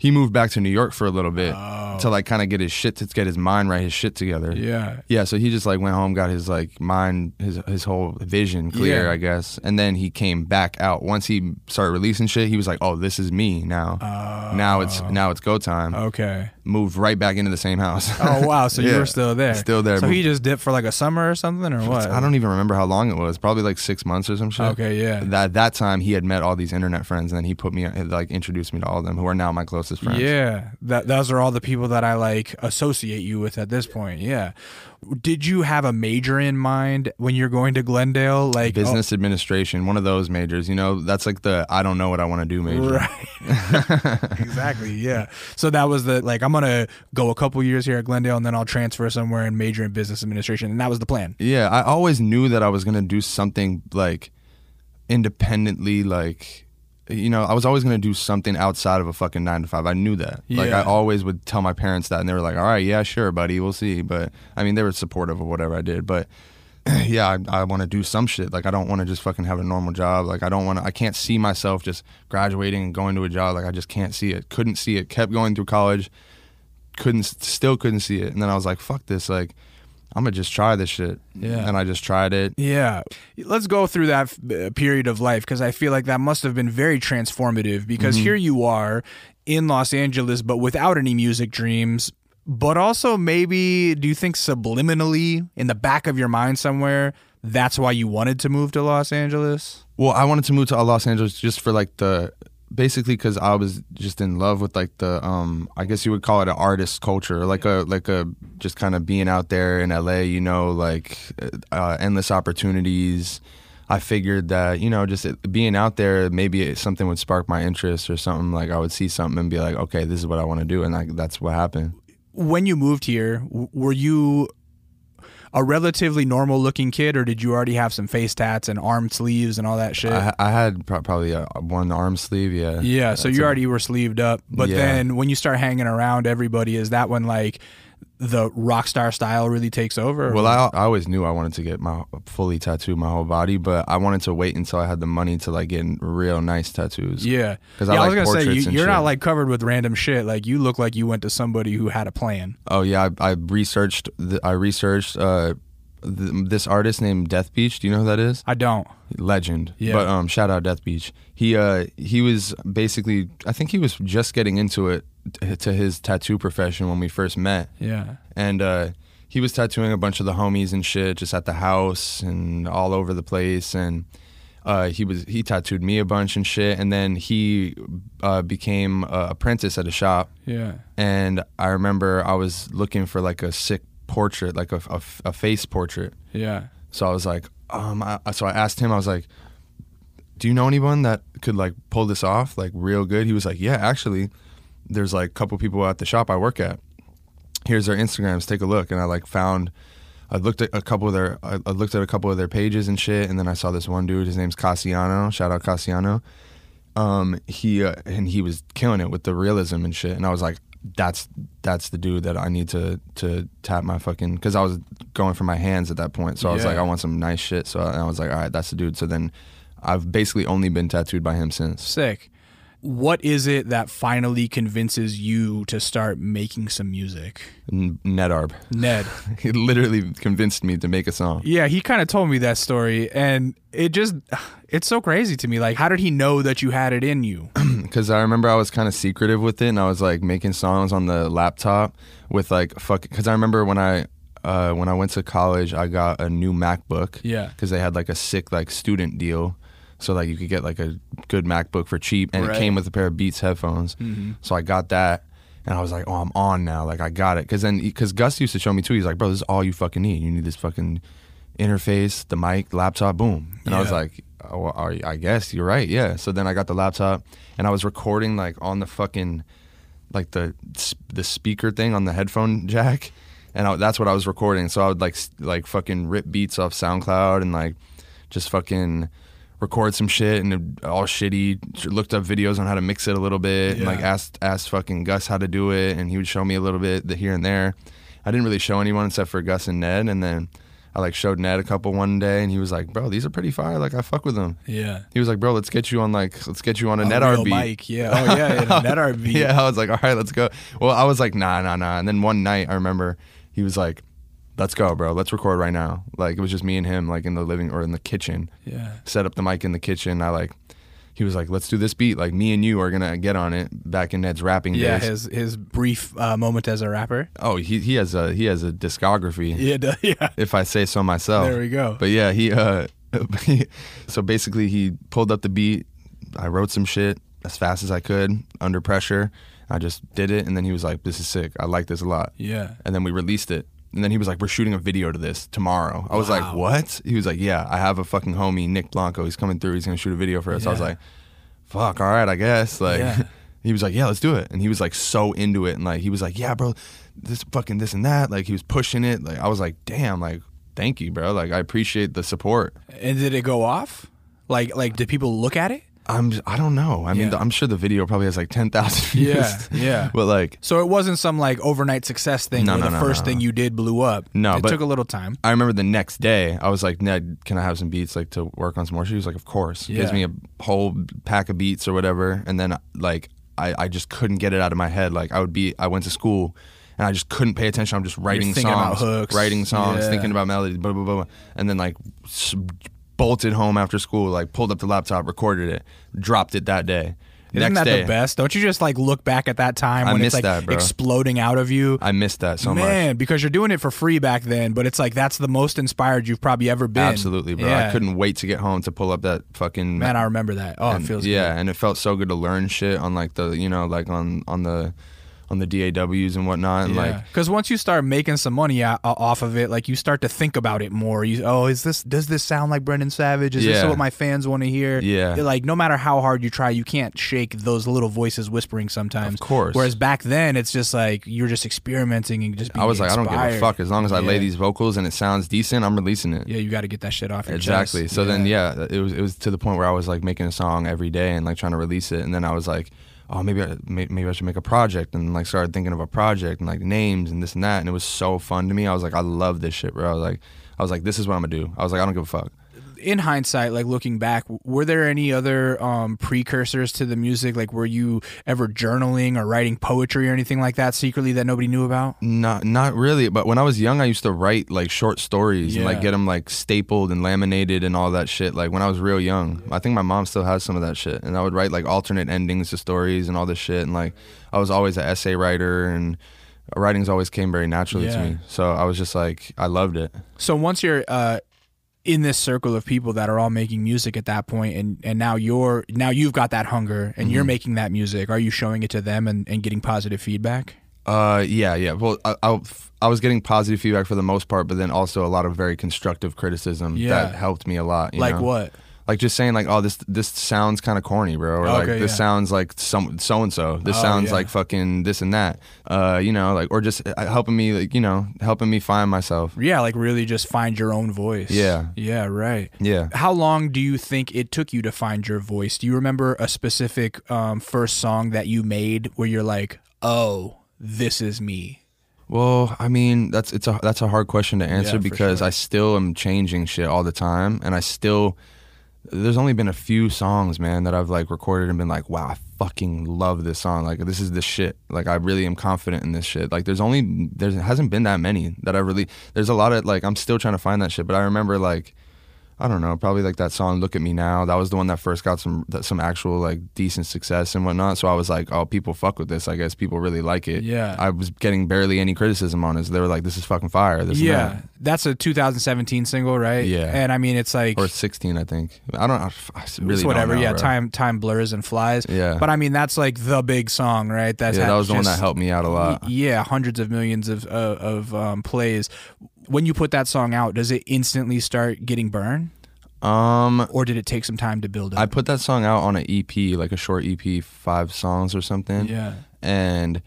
he moved back to New York for a little bit Oh. to like kind of get his shit to get his mind right, his shit together. Yeah. Yeah, so he just like went home, got his like mind, his his whole vision clear, Yeah. I guess, and then he came back out. Once he started releasing shit, he was like, "Oh, this is me now. Oh. now it's now it's go time." Okay. Moved right back into the same house. Oh wow, so you Yeah. were still there. Still there. So he just dipped for like a summer or something, or what? I don't even remember how long it was. Probably like six months or some shit. Okay, yeah. That that time he had met all these internet friends, and then he put me like introduced me to all of them, who are now my closest friends. Yeah, that those are all the people that I like associate you with at this point. Yeah. Did you have a major in mind when you're going to Glendale? Like oh, Business administration, one of those majors. You know, that's like the I don't know what I want to do major. Right. exactly. Yeah. So that was the like I'm gonna go a couple years here at Glendale and then I'll transfer somewhere and major in business administration, and that was the plan. Yeah, I always knew that I was gonna do something like independently, like you know, I was always gonna do something outside of a fucking nine to five. I knew that. Like I always would tell my parents that, and they were like, "All right, yeah, sure, buddy, we'll see." But I mean, they were supportive of whatever I did. But yeah, I, I want to do some shit. Like I don't want to just fucking have a normal job. Like I don't want to. I can't see myself just graduating and going to a job. Like I just can't see it. Couldn't see it. Kept going through college. Couldn't. Still couldn't see it. And then I was like, "Fuck this!" Like. I'm gonna just try this shit. Yeah. And I just tried it. Yeah. Let's go through that uh, period of life because I feel like that must have been very transformative because here you are in Los Angeles, but without any music dreams. But also, maybe, do you think subliminally in the back of your mind somewhere, that's why you wanted to move to Los Angeles? Well, I wanted to move to Los Angeles just for like the basically because I was just in love with like the um I guess you would call it an artist culture, like a like a just kind of being out there in LA, you know, like uh, endless opportunities. I figured that you know just being out there maybe something would spark my interest or something like I would see something and be like okay this is what I want to do and like that's what happened. When you moved here, were you a relatively normal looking kid, or did you already have some face tats and arm sleeves and all that shit? I, I had pro- probably a, one arm sleeve, yeah. yeah, so you a- already were sleeved up. But Yeah. then when you start hanging around everybody, is that when like the rock star style really takes over? Well, I, I always knew I wanted to get my fully tattooed my whole body, but I wanted to wait until I had the money to like get real nice tattoos. yeah, 'Cause I yeah, like was gonna say you, you're not like covered with random shit. Like you look like you went to somebody who had a plan. Oh yeah, I, I researched. The, I researched uh, th- this artist named Death Beach. Do you know who that is? I don't. Legend. Yeah. But um, shout out Death Beach. He uh he was basically I think he was just getting into it to his tattoo profession when we first met. Yeah, and uh, he was tattooing a bunch of the homies and shit just at the house and all over the place. And uh, he was he tattooed me a bunch and shit. And then he uh, became a apprentice at a shop. Yeah, and I remember I was looking for like a sick portrait like a, a, a face portrait. Yeah. so I was like um I, so I asked him I was like do you know anyone that could like pull this off like real good? He was like yeah actually there's like a couple people at the shop I work at here's their Instagrams. Take a look. And I like found, I looked at a couple of their, I looked at a couple of their pages and shit. And then I saw this one dude. His name's Cassiano. Shout out Cassiano. Um, he uh, and he was killing it with the realism and shit. And I was like, that's that's the dude that I need to to tap my fucking because I was going for my hands at that point. So I was Yeah. like, I want some nice shit. So I, I was like, all right, that's the dude. So then. I've basically only been tattooed by him since. Sick. What is it that finally convinces you to start making some music? N- Nedarb. Ned. He literally convinced me to make a song. Yeah, he kind of told me that story, and it just, it's so crazy to me. Like, how did he know that you had it in you? because I remember I was kind of secretive with it, and I was like making songs on the laptop with like fuck. Because I remember when I uh, when I went to college, I got a new MacBook. Yeah. Because they had like a sick like student deal, so like you could get like a good MacBook for cheap, and Right. it came with a pair of Beats headphones. Mm-hmm. So I got that. And I was like, "Oh, I'm on now. Like, I got it." Because then, because Gus used to show me too. He's like, "Bro, this is all you fucking need. You need this fucking interface, the mic, laptop, boom." And I was like, oh, I guess you're right. Yeah. So then I got the laptop and I was recording like on the fucking like the the speaker thing on the headphone jack, and I, that's what I was recording. So I would like like fucking rip beats off SoundCloud and like just fucking record some shit and all shitty. Looked up videos on how to mix it a little bit and like asked asked fucking Gus how to do it, and he would show me a little bit the here and there. I didn't really show anyone except for Gus and Ned, and then. I like showed Ned a couple one day, and he was like, "Bro, these are pretty fire. Like, I fuck with them." Yeah. He was like, "Bro, let's get you on like, let's get you on a, A real RB." mic, yeah. Oh, yeah, yeah, net RB. yeah, I was like, "All right, let's go." Well, I was like, "Nah, nah, nah." And then one night, I remember he was like, "Let's go, bro. Let's record right now." Like it was just me and him, like in the living or in the kitchen. Yeah. Set up the mic in the kitchen. I like, he was like, "Let's do this beat. Like me and you are gonna get on it." Back in Ned's rapping Yeah, days. his his brief uh, moment as a rapper. oh, he he has a he has a discography. Yeah, duh, yeah. If I say so myself. There we go. But yeah, he uh so basically he pulled up the beat. I wrote some shit as fast as I could under pressure. I just did it and then he was like, This is sick. I like this a lot. Yeah. And then we released it. And then he was like, We're shooting a video to this tomorrow. I was like, What? He was like, Yeah, I have a fucking homie, Nick Blanco. He's coming through. He's gonna shoot a video for us. I was Yeah. like, Fuck, all right, I guess. Like Yeah. he was like, Yeah, let's do it. And he was like so into it and like he was like, Yeah, bro, this fucking this and that. Like he was pushing it. Like I was like, damn, like thank you, bro. Like I appreciate the support. And did it go off? Like like did people look at it? I'm I don't know. I mean, Yeah. I'm sure the video probably has like 10,000 views. Yeah, yeah. but like So it wasn't some like overnight success thing No, where no, the no, first no. thing you did blew up. No, it but- took a little time. I remember the next day, I was like, Ned, can I have some beats like to work on some more shit? He was like, of course. He Gives me a whole pack of beats or whatever, and then like I, I just couldn't get it out of my head. Like I would be, I went to school. And I just couldn't pay attention. I'm just writing thinking about songs, hooks. writing songs, Yeah. thinking about melodies, blah blah blah, blah. and then like bolted home after school. Like pulled up the laptop, recorded it, dropped it that day. Isn't Next that day. the best? Don't you just like look back at that time I when it's like that, exploding out of you? I missed that so much. Man, because you're doing it for free back then, but it's like that's the most inspired you've probably ever been. Absolutely, bro. Yeah. I couldn't wait to get home to pull up that fucking Man, I remember that. Oh, and- it feels yeah, good. and it felt so good to learn shit on like the you know like on on the on the DAWs and whatnot, and like because once you start making some money o- uh, off of it, like you start to think about it more. You oh, is this does this sound like Brennan Savage? Is this what my fans want to hear? Yeah. like no matter how hard you try, you can't shake those little voices whispering sometimes. Of course. Whereas back then, it's just like you're just experimenting and just. I was like, I don't give a fuck as long as I lay these vocals and it sounds decent, I'm releasing it. Yeah, you got to get that shit off your Exactly. chest. So then, yeah, it was it was to the point where I was like making a song every day and like trying to release it, and then I was like, oh, maybe I, maybe I should make a project, and like started thinking of a project and like names and this and that, and it was so fun to me. I was like, I love this shit, bro. I was like, I was like, this is what I'm gonna do. I was like, I don't give a fuck. In hindsight, like looking back, were there any other um, precursors to the music? Like, were you ever journaling or writing poetry or anything like that secretly that nobody knew about? Not not really, but when I was young, I used to write like short stories and like get them like stapled and laminated and all that shit. Like when I was real young, I think my mom still has some of that shit, and I would write like alternate endings to stories and all this shit. And like I was always an essay writer, and writings always came very naturally Yeah. to me. So I was just like, I loved it. So once you're uh, in this circle of people that are all making music at that point, and and now you're now you've got that hunger and you're making that music. Are you showing it to them and, and getting positive feedback? Uh, yeah, yeah. Well, I, I, I was getting positive feedback for the most part, but then also a lot of very constructive criticism Yeah. that helped me a lot. you like know? what? Like just saying like oh this this sounds kind of corny bro or like Okay, this yeah. sounds like some so and so this Oh, sounds yeah. like fucking this and that uh you know like or just uh, helping me like you know helping me find myself Yeah, like really just find your own voice. Yeah. Yeah, right. yeah How long do you think it took you to find your voice? Do you remember a specific um, first song that you made where you're like, "Oh, this is me"? well i mean that's it's a that's a hard question to answer Yeah, for because i still am changing shit all the time and i still there's only been a few songs man that i've like recorded and been like wow i fucking love this song. Like this is the shit. Like i really am confident in this shit. Like there's only there hasn't been that many that i really there's a lot of like i'm still trying to find that shit but i remember like I don't know, probably like that song "Look at Me Now." That was the one that first got some that, some actual like decent success and whatnot. So I was like, "Oh, people fuck with this. I guess people really like it." Yeah. I was getting barely any criticism on it. So they were like, "This is fucking fire." This Yeah, that. that's a 2017 single, right? Yeah. and I mean, it's like or 16, I think. I don't. I, really it's whatever. know, yeah, bro. time time blurs and flies. Yeah. but I mean, that's like the big song, right? That's Yeah, that was the one that helped me out a lot. Yeah, hundreds of millions of uh, of um, plays. When you put that song out, does it instantly start getting burned, Um, or did it take some time to build up? I put that song out on an EP, like a short EP, five songs or something. yeah. and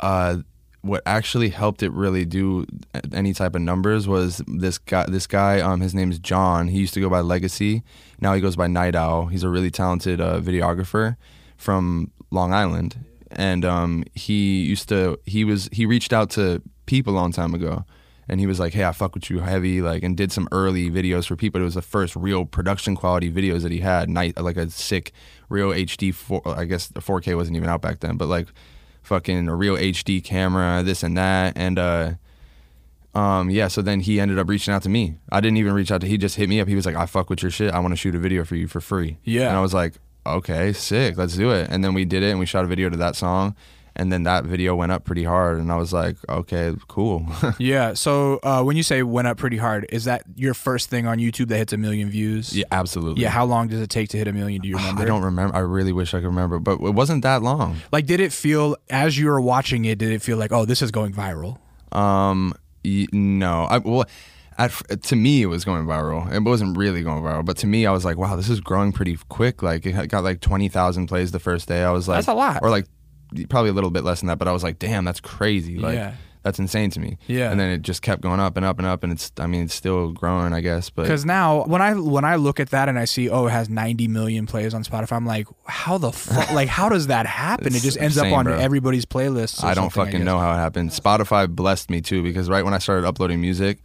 uh, what actually helped it really do any type of numbers was this guy. This guy, um, his name's John. He used to go by Legacy. Now he goes by Night Owl. He's a really talented uh, videographer from Long Island, and um, he used to. He was he reached out to people a long time ago. And he was like, "Hey, I fuck with you heavy," like, and did some early videos for people. It was the first real production quality videos that he had, night like a sick, real HD. Four, I guess the 4K wasn't even out back then, but like, fucking a real HD camera, this and that, and uh, um, yeah. So then he ended up reaching out to me. I didn't even reach out to. He just hit me up. He was like, "I fuck with your shit. I want to shoot a video for you for free." Yeah. and I was like, "Okay, sick. Let's do it." And then we did it, and we shot a video to that song. And then that video went up pretty hard, and I was like, "Okay, cool." Yeah. So uh, when you say went up pretty hard, is that your first thing on YouTube that hits a million views? yeah, absolutely. Yeah. How long does it take to hit a million? Do you remember? I don't remember. I really wish I could remember, but it wasn't that long. Like, did it feel as you were watching it? Did it feel like, oh, this is going viral? Um, y- no, I well, at, to me it was going viral. It wasn't really going viral, but to me, I was like, wow, this is growing pretty quick. Like it got like twenty thousand plays the first day. I was like, That's a lot. or like probably a little bit less than that. But I was like, damn, that's crazy. Like. Yeah. That's insane to me. Yeah. And then it just kept going up and up and up, and it's. I mean, it's still growing, I guess. But Because now, when I when I look at that and I see, oh, it has 90 million plays on Spotify, I'm like, how the fuck? like, how does that happen? It just ends up on bro. everybody's playlist. I don't fucking guess. know how it happened. Spotify blessed me too because right when I started uploading music,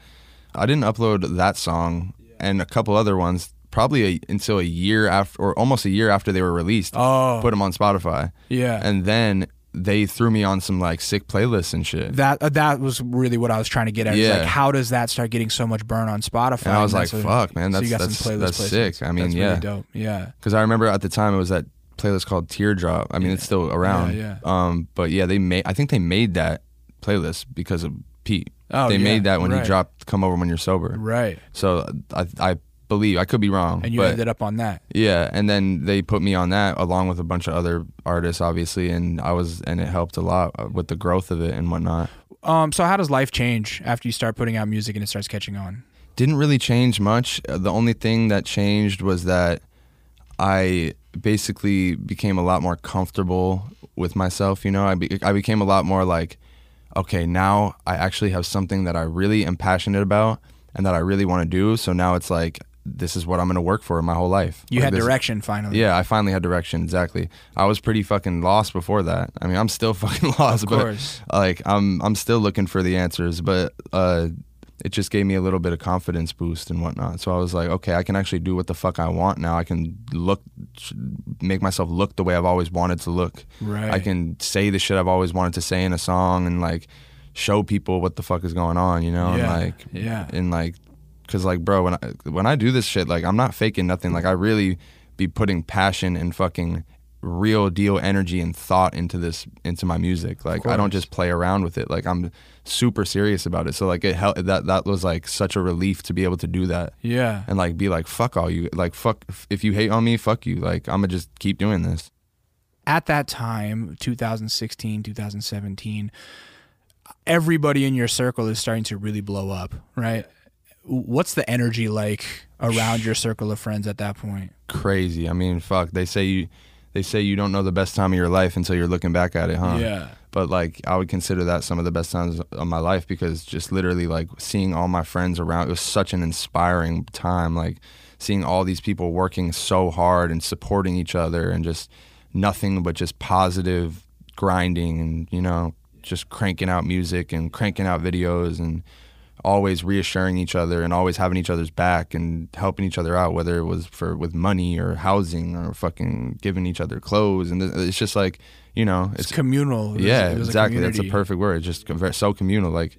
I didn't upload that song and a couple other ones probably a, until a year after or almost a year after they were released. Oh, Put them on Spotify, yeah. and then they threw me on some like sick playlists and shit. that uh, that was really what I was trying to get at. Yeah. Like, how does that start getting so much burn on Spotify? And I was that's like, fuck, man, so that's- got that's- that's sick. I mean, That's yeah. really dope. Yeah. Because I remember at the time it was that playlist called Teardrop. I mean, it's still around. Yeah, Um, but yeah, they made. I think they made that playlist because of Peep. Oh, they yeah, made that when right. he dropped "Come Over When You're Sober." Right. So I, I believe I could be wrong, And you but ended up on that. yeah, and then they put me on that along with a bunch of other artists, obviously, and I was, and it helped a lot uh, with the growth of it and whatnot. Um, so how does life change after you start putting out music and it starts catching on? Didn't really change much. Uh, The only thing that changed was that I basically became a lot more comfortable with myself. You know, I be, I became a lot more like, okay, now I actually have something that I really am passionate about and that I really want to do. So now it's like this is what I'm going to work for my whole life. You Like, had this- direction finally. Yeah, I finally had direction. Exactly. I was pretty fucking lost before that. I mean, I'm still fucking lost, Of but course. like I'm I'm still looking for the answers. But uh, it just gave me a little bit of confidence boost and whatnot. So I was like, okay, I can actually do what the fuck I want now. I can look, make myself look the way I've always wanted to look. Right. I can say the shit I've always wanted to say in a song and like show people what the fuck is going on. You know, Yeah, and like yeah. and like because like bro when I when I do this shit like I'm not faking nothing. Like I really be putting passion and fucking real deal energy and thought into this into my music. Like I don't just play around with it. Like I'm super serious about it. So like it hel- that that was like such a relief to be able to do that Yeah. and like be like fuck all you like fuck if you hate on me fuck you. Like I'm gonna just keep doing this. At that time, 2016, 2017, everybody in your circle is starting to really blow up, right? What's the energy like around your circle of friends at that point? crazy I mean fuck they say you they say you don't know the best time of your life until you're looking back at it huh Yeah. but like I would consider that some of the best times of my life because just literally like seeing all my friends around it was such an inspiring time like seeing all these people working so hard and supporting each other and just nothing but just positive grinding and you know just cranking out music and cranking out videos and always reassuring each other and always having each other's back and helping each other out whether it was for with money or housing or fucking giving each other clothes and th- it's just like you know It's communal. It was- yeah, it was a exactly. That's a perfect word. It's just so communal. Like,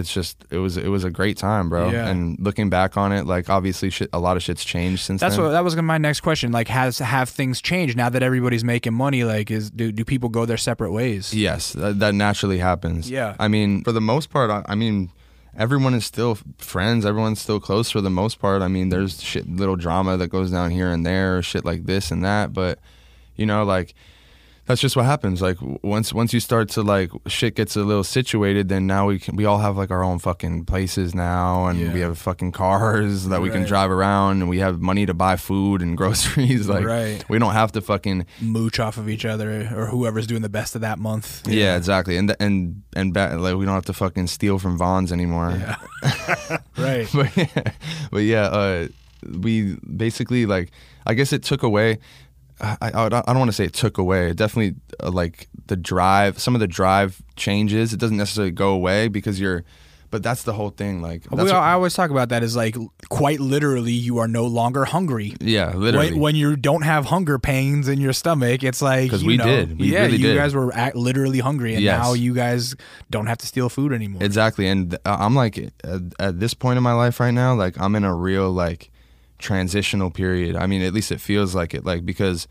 it's just it was it was a great time, bro. Yeah. And looking back on it, like obviously shit, a lot of shit's changed since That's then. what that was my next question. Like, has have things changed now that everybody's making money? Like, is do, do people go their separate ways? yes, that, that naturally happens. Yeah. I mean, for the most part, I, I mean. Everyone is still friends. Everyone's still close for the most part. I mean, there's shit, little drama that goes down here and there, shit like this and that. But you know, like that's just what happens. Like once once you start to like shit gets a little situated, then now we can we all have like our own fucking places now, and Yeah. we have fucking cars that we can drive around, and we have money to buy food and groceries. Like Right. we don't have to fucking Mooch off of each other, or whoever's doing the best of that month. yeah, exactly, and and and ba- like we don't have to fucking steal from Vons anymore. Yeah. right. but yeah, but yeah, uh, we basically like I guess it took away. I, I, I don't want to say it took away. It definitely uh, like the drive. Some of the drive changes. It doesn't necessarily go away because you're. But that's the whole thing. Like that's We, what- I always talk about that is like quite literally, you are no longer hungry. yeah, literally. When, when you don't have hunger pains in your stomach, it's like 'Cause you we know, did. We yeah, really you did. guys were literally hungry, and Yes. now you guys don't have to steal food anymore. Exactly, and uh, I'm like at, at this point in my life right now, like I'm in a real like transitional period. I mean, at least it feels like it, like because.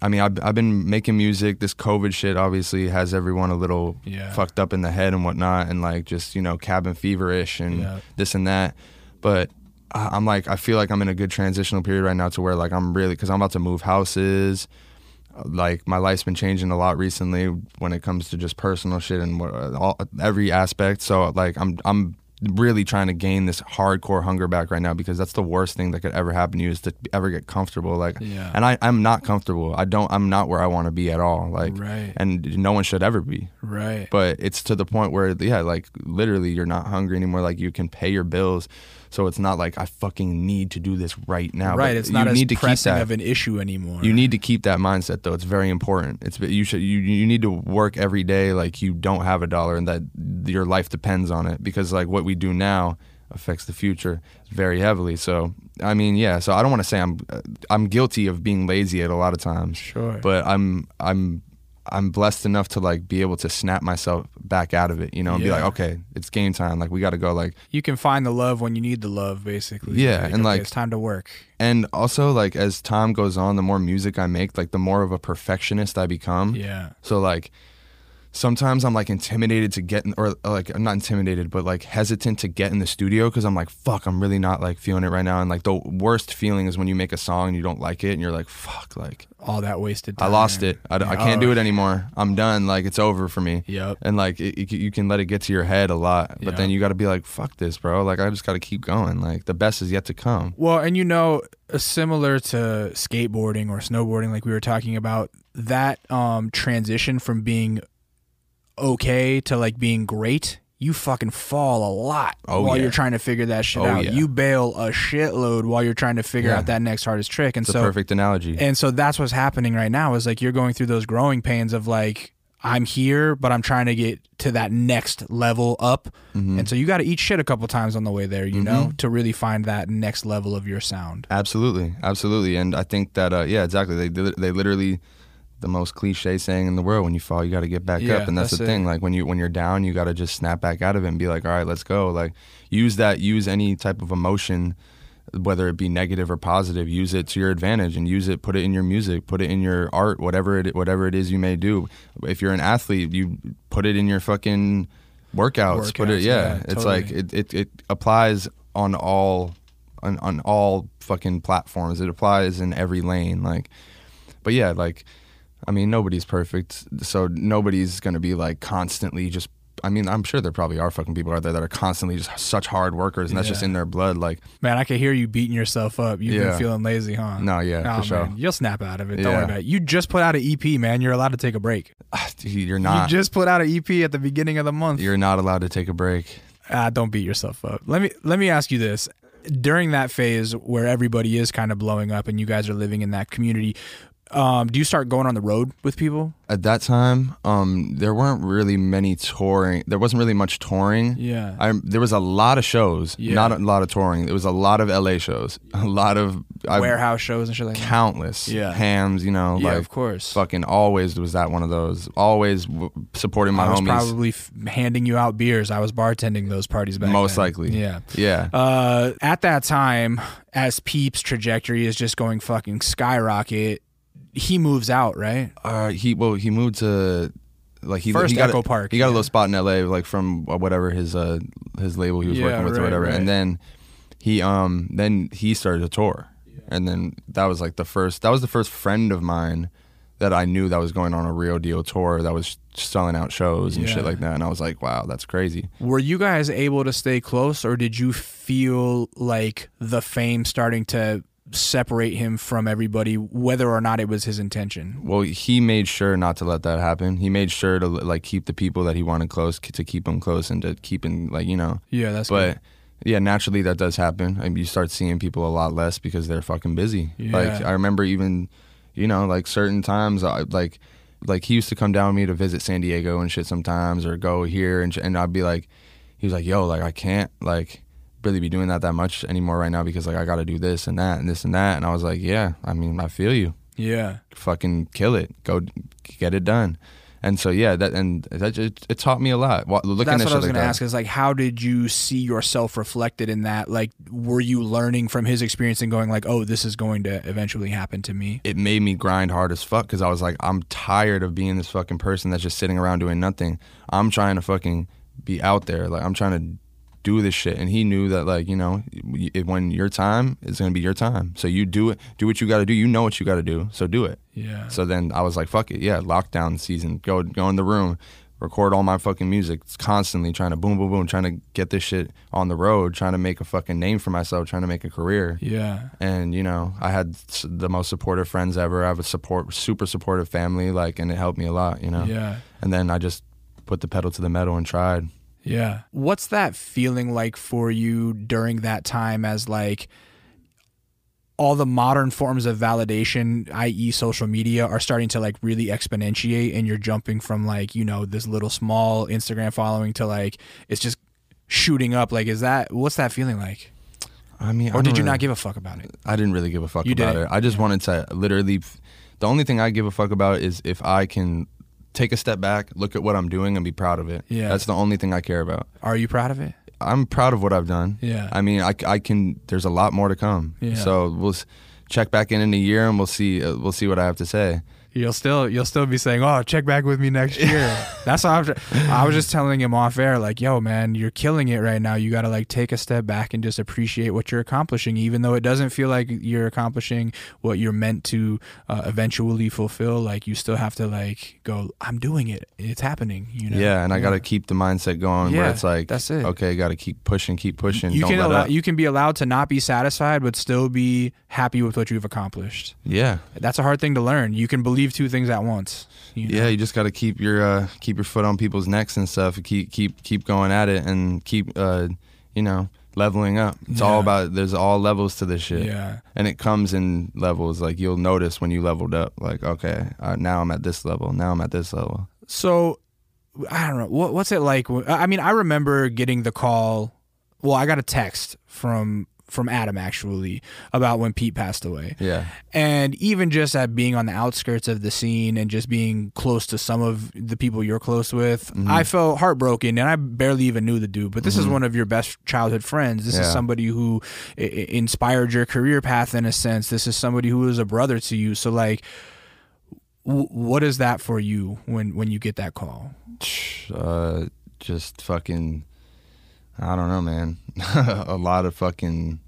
I mean, I've, I've been making music. This COVID shit obviously has everyone a little Yeah. fucked up in the head and whatnot, and like just you know cabin feverish and Yeah. this and that. But I'm like, I feel like I'm in a good transitional period right now to where like I'm really because I'm about to move houses. Like my life's been changing a lot recently when it comes to just personal shit and what, all, every aspect. So like I'm I'm really trying to gain this hardcore hunger back right now because that's the worst thing that could ever happen to you is to ever get comfortable. Like, Yeah. and I I'm not comfortable. I don't. I'm not where I want to be at all. Like, Right. and no one should ever be right. but it's to the point where yeah like literally you're not hungry anymore like you can pay your bills so it's not like i fucking need to do this right now right. But It's not you as need to keep that of an issue anymore. you need to keep that mindset though it's very important it's you should you you need to work every day like you don't have a dollar and that your life depends on it because like what we do now affects the future very heavily so i mean yeah so i don't want to say i'm uh, i'm guilty of being lazy at a lot of times Sure. but i'm i'm I'm blessed enough to like be able to snap myself back out of it, you know, and be like, okay, it's game time. Like we got to go. Like, You can find the love when you need the love, basically. Yeah, and, okay, like- it's time to work. and also like as time goes on, the more music I make, like the more of a perfectionist I become. Yeah. So like sometimes I'm like intimidated to get in, or like I'm not intimidated, but like hesitant to get in the studio because I'm like, fuck, I'm really not like feeling it right now. And like the worst feeling is when you make a song and you don't like it and you're like, fuck, like All that wasted time. I lost it. I, I can't Oh. do it anymore. I'm done. Like it's over for me. Yep. And like it, it- you can let it get to your head a lot, but then you got to be like, fuck this, bro. Like I just got to keep going. Like the best is yet to come. Well, and you know, uh, similar to skateboarding or snowboarding, like we were talking about, that um, transition from being okay to like being great, you fucking fall a lot Oh, while yeah. you're trying to figure that shit Oh, out. yeah. You bail a shitload while you're trying to figure Yeah. out that next hardest trick. And It's so, a perfect analogy. and so that's what's happening right now is like you're going through those growing pains of like, I'm here, but I'm trying to get to that next level up. Mm-hmm. And so you got to eat shit a couple times on the way there, you know, to really find that next level of your sound. Absolutely, absolutely, and I think that uh, yeah, exactly. They they literally the most cliche saying in the world: when you fall, you got to get back Yeah, up, and that's, that's the it. thing. Like when you when you're down, you got to just snap back out of it and be like, all right, let's go. Like use that, use any type of emotion, whether it be negative or positive. Use it to your advantage and use it. Put it in your music. Put it in your art. Whatever it whatever it is you may do. If you're an athlete, you put it in your fucking workouts. put it, yeah. yeah, it's like it, it it applies on all on, on all fucking platforms. It applies in every lane. Like, but yeah, like, I mean, nobody's perfect, so nobody's gonna be like constantly just. I mean, I'm sure there probably are fucking people out there that are constantly just such hard workers, and that's just in their blood. Like, Man, I can hear you beating yourself up. You've been Yeah. feeling lazy, huh? No, yeah, for sure. man. You'll snap out of it. Don't Yeah. worry about it. You just put out an EP, man. You're allowed to take a break. you're not. You just put out an EP at the beginning of the month. you're not allowed to take a break. Ah, don't beat yourself up. Let me let me ask you this. During that phase where everybody is kind of blowing up and you guys are living in that community, um, do you start going on the road with people? At that time, um, there weren't really many touring. There wasn't really much touring. Yeah. I, there was a lot of shows, Yeah. not a lot of touring. There was a lot of LA shows, a lot of I, Warehouse shows and shit like that. countless Yeah. hams. You know, Yeah, like of course. fucking always was that one of those. Always w- supporting my I was homies. probably f- handing you out beers. I was bartending those parties back Most then. likely. Yeah. yeah, Uh, at that time, as Peep's trajectory is just going fucking skyrocket, he moves out, right? uh, he well he moved to like he First he got Echo a, Park, He got a little spot in L.A. like from whatever his uh his label he was Yeah, working with right, or whatever, right. and then he um then he started a tour, and then that was like the first that was the first friend of mine that I knew that was going on a real deal tour that was selling out shows and Yeah. shit like that, and I was like, wow, that's crazy. Were you guys able to stay close, or did you feel like the fame starting to separate him from everybody, whether or not it was his intention? Well, he made sure not to let that happen. He made sure to like keep the people that he wanted close to keep him close and to keep him like you know. Yeah, that's But yeah, naturally that does happen. I mean, you start seeing people a lot less because they're fucking busy. Like Yeah. I remember even, you know, like certain times, I like, like he used to come down with me to visit San Diego and shit sometimes, or go here and sh- and I'd be like, he was like, yo, like I can't like really be doing that that much anymore right now because like I got to do this and that and this and that, and I was like, yeah, I mean, I feel you yeah, fucking kill it, go get it done. And so yeah, that and that just, it taught me a lot. Looking that's at what I was like gonna that. ask. Is like, how did you see yourself reflected in that? Like, were you learning from his experience and going like, oh, this is going to eventually happen to me? It made me grind hard as fuck because I was like, I'm tired of being this fucking person that's just sitting around doing nothing. I'm trying to fucking be out there. Like I'm trying to do this shit. And he knew that like you know, when your time is gonna be your time, so you do it. Do what you got to do. You know what you got to do. So do it. Yeah. So then I was like, fuck it, yeah, lockdown season. Go go in the room, record all my fucking music. It's constantly trying to boom, boom, boom, trying to get this shit on the road, trying to make a fucking name for myself, trying to make a career. yeah. And you know, I had the most supportive friends ever. I have a support, super supportive family, like, and it helped me a lot, you know. Yeah. And then I just put the pedal to the metal and tried. Yeah. What's that feeling like for you during that time as like all the modern forms of validation, i.e. social media, are starting to like really exponentiate and you're jumping from like, you know, this little small Instagram following to like it's just shooting up. Like is that what's that feeling like? I mean, Or did you not give a fuck about it? I didn't really give a fuck You about didn't? it. I just wanted to literally. The only thing I give a fuck about is if I can take a step back, look at what I'm doing, and be proud of it. Yeah. that's the only thing I care about. Are you proud of it? I'm proud of what I've done. Yeah. I mean, I, I can. There's a lot more to come. Yeah. So we'll check back in in a year, and we'll see. Uh, we'll see what I have to say. You'll still you'll still be saying, "Oh, check back with me next year." That's how I'm, I was just telling him off air, like, "Yo, man, you're killing it right now. You got to like take a step back and just appreciate what you're accomplishing, even though it doesn't feel like you're accomplishing what you're meant to uh, eventually fulfill. Like, you still have to like go, "I'm doing it. It's happening." You know? Yeah, and I got to keep the mindset going Yeah, where it's like, that's it. Okay, got to keep pushing, keep pushing. You don't can allow, you can be allowed to not be satisfied, but still be happy with what you've accomplished. yeah, That's a hard thing to learn. You can believe two things at once. You know? yeah. You just got to keep your uh, keep your foot on people's necks and stuff. and Keep keep keep going at it and keep uh, you know leveling up. It's all Yeah. about. There's all levels to this shit. Yeah. and it comes in levels. Like you'll notice when you leveled up. Like okay, uh, now I'm at this level. Now I'm at this level. So I don't know what what's it like. I mean, I remember getting the call. Well, I got a text from from Adam actually about when Peep passed away. Yeah, And even just at being on the outskirts of the scene and just being close to some of the people you're close with, Mm-hmm. I felt heartbroken and I barely even knew the dude. But this is one of your best childhood friends. This is somebody who i- i- inspired your career path in a sense. This is somebody who is a brother to you. So, like, w- what is that for you when, when you get that call? uh, just fucking. I don't know, man. a lot of fucking,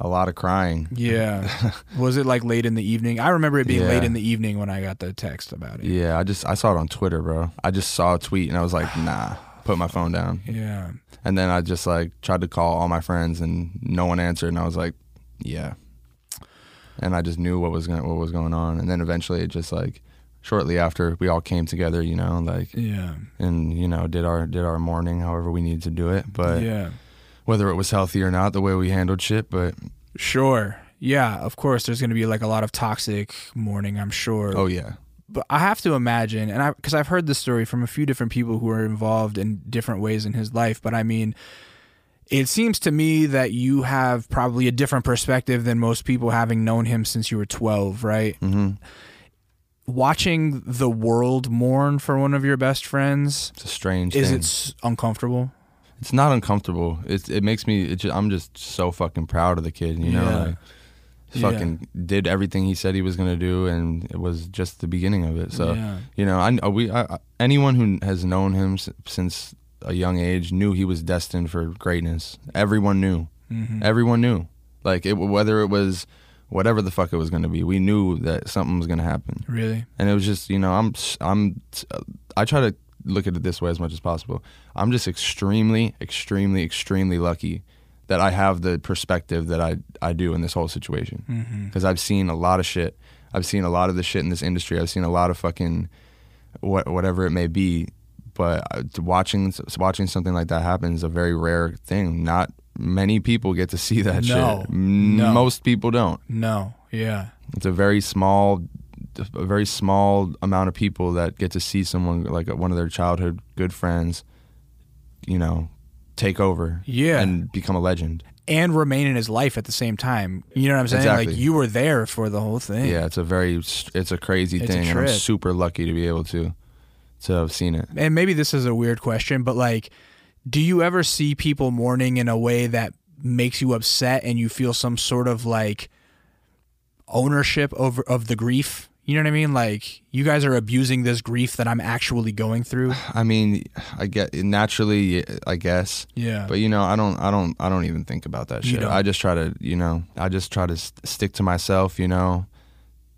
a lot of crying. Yeah. was it like late in the evening? I remember it being Yeah. late in the evening when I got the text about it. Yeah, I just I saw it on Twitter, bro. I just saw a tweet and I was like, nah, put my phone down. Yeah. And then I just like tried to call all my friends and no one answered and I was like, yeah. And I just knew what was going what was going on and then eventually it just like shortly after we all came together, you know, like Yeah. and you know, did our did our mourning however we needed to do it, but yeah. whether it was healthy or not the way we handled shit, but Sure. Yeah, of course there's going to be like a lot of toxic mourning, I'm sure. oh yeah. But I have to imagine and I cuz I've heard this story from a few different people who are involved in different ways in his life, but I mean it seems to me that you have probably a different perspective than most people having known him since you were 12, right? Mhm. Watching the world mourn for one of your best friends, It's a strange is thing. it s- uncomfortable? it's not uncomfortable. It it makes me. It just, I'm just so fucking proud of the kid. You know, Yeah. like, he Yeah. fucking did everything he said he was gonna do, and it was just the beginning of it. So Yeah. you know, I we I, anyone who has known him s- since a young age knew he was destined for greatness. Everyone knew. Mhm. Everyone knew. Like it, whether it was whatever the fuck it was gonna be, we knew that something was gonna happen. Really? and it was just you know i'm i'm i try to look at it this way as much as possible. I'm just extremely extremely extremely lucky that i have the perspective that i i do in this whole situation. Mhm. because i've seen a lot of shit. I've seen a lot of the shit in this industry. I've seen a lot of fucking what whatever it may be. But uh, watching watching something like that happen is a very rare thing. Not many people get to see that No. shit No. most people don't No. Yeah. it's a very small a very small amount of people that get to see someone like one of their childhood good friends you know take over Yeah. and become a legend and remain in his life at the same time. You know what I'm saying? Exactly. Like you were there for the whole thing. yeah it's a very it's a crazy It's a thing and i'm super lucky to be able to to have seen it And maybe this is a weird question, but like, do you ever see people mourning in a way that makes you upset and you feel some sort of like ownership over of the grief? You know what I mean? Like you guys are abusing this grief that I'm actually going through. i mean i get naturally i guess Yeah. but you know i don't i don't i don't even think about that shit i just try to you know i just try to st- stick to myself you know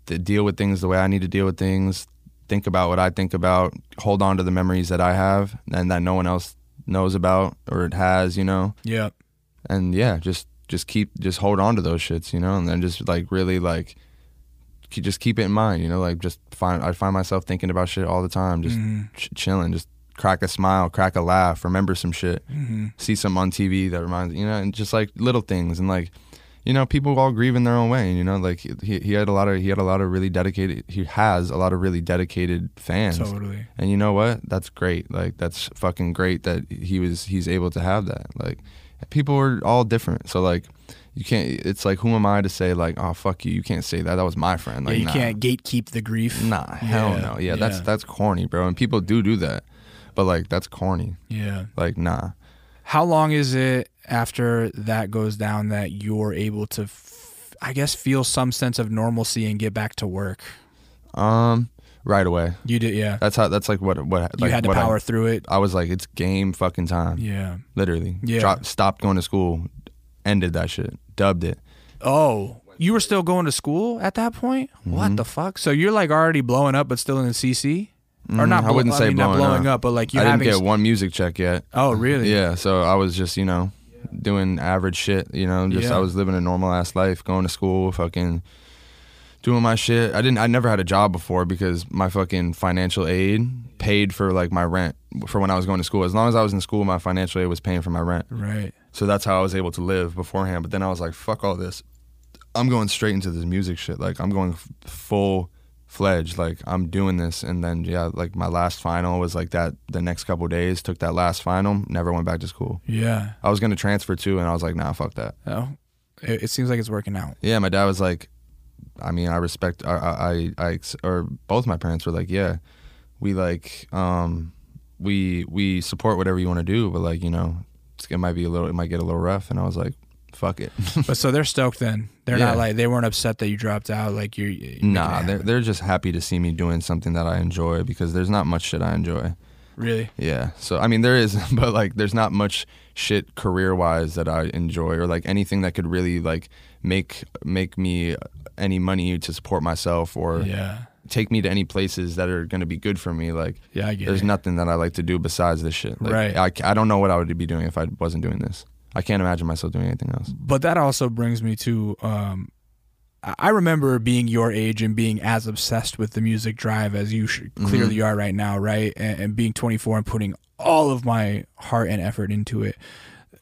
to deal with things the way i need to deal with things think about what i think about hold on to the memories that i have and that no one else knows about or it has you know yeah. and yeah just just keep just hold on to those shits you know and then just like really like just keep it in mind you know like just find i find myself thinking about shit all the time just Mhm. ch- chilling just crack a smile crack a laugh remember some shit Mhm. see something on TV that reminds you know, and just like little things and like, you know, people all grieve in their own way. And you know, like he he had a lot of he had a lot of really dedicated he has a lot of really dedicated fans. Totally. And you know what? That's great. Like that's fucking great that he was he's able to have that. Like people are all different. So like You can't. It's like who am I to say like, oh fuck you, you can't say that. That was my friend. Like yeah, you nah. can't gatekeep the grief. Nah, hell Yeah, no. Yeah, that's that's corny, bro. And people do do that, but like that's corny. Yeah. Like nah. How long is it after that goes down that you're able to, f- I guess, feel some sense of normalcy and get back to work? Um, right away. You did, yeah. That's how. That's like what what you like had to what I- power through it. I was like, it's game fucking time. Yeah. Literally. Yeah. Drop, stopped going to school. Ended that shit. Dubbed it. Oh, you were still going to school at that point? What the fuck? So you're like already blowing up, but still in the CC, or not? Mm, I wouldn't say mean, not blowing blowing up. up, but like you I didn't get one music check yet. oh, really? Yeah, so I was just, you know, doing average shit, you know, just Yeah. I was living a normal ass life, going to school, fucking doing my shit. I didn't I never had a job before because my fucking financial aid paid for like my rent for when I was going to school. As long as I was in school, my financial aid was paying for my rent. Right. So that's how I was able to live beforehand. But then I was like, fuck all this. I'm going straight into this music shit. Like I'm going f- full fledged. Like I'm doing this. And then yeah, like my last final was like that. The next couple days, took that last final. Never went back to school. Yeah. I was gonna transfer too, and I was like, nah, fuck that. Oh, it, it seems like it's working out. Yeah, my dad was like, I mean, I respect. I, I, I, I or both my parents were like, yeah, we like, um, we we support whatever you want to do, but like, you know, it might be a little, it might get a little rough. And I was like, fuck it. But so they're stoked then. They're Yeah. not like they weren't upset that you dropped out. Like you're. you're nah, they're they're just happy to see me doing something that I enjoy because there's not much shit I enjoy. really. Yeah. So I mean there is but like there's not much shit career wise that I enjoy or like anything that could really like make make me any money to support myself or Yeah. take me to any places that are going to be good for me like Yeah, I get there's it. nothing that I like to do besides this shit. Like, Right. I, I don't know what I would be doing if I wasn't doing this. I can't imagine myself doing anything else. But that also brings me to um, I remember being your age and being as obsessed with the music drive as you sh- Mm-hmm. clearly are right now, right? And, and being 24 and putting all of my heart and effort into it.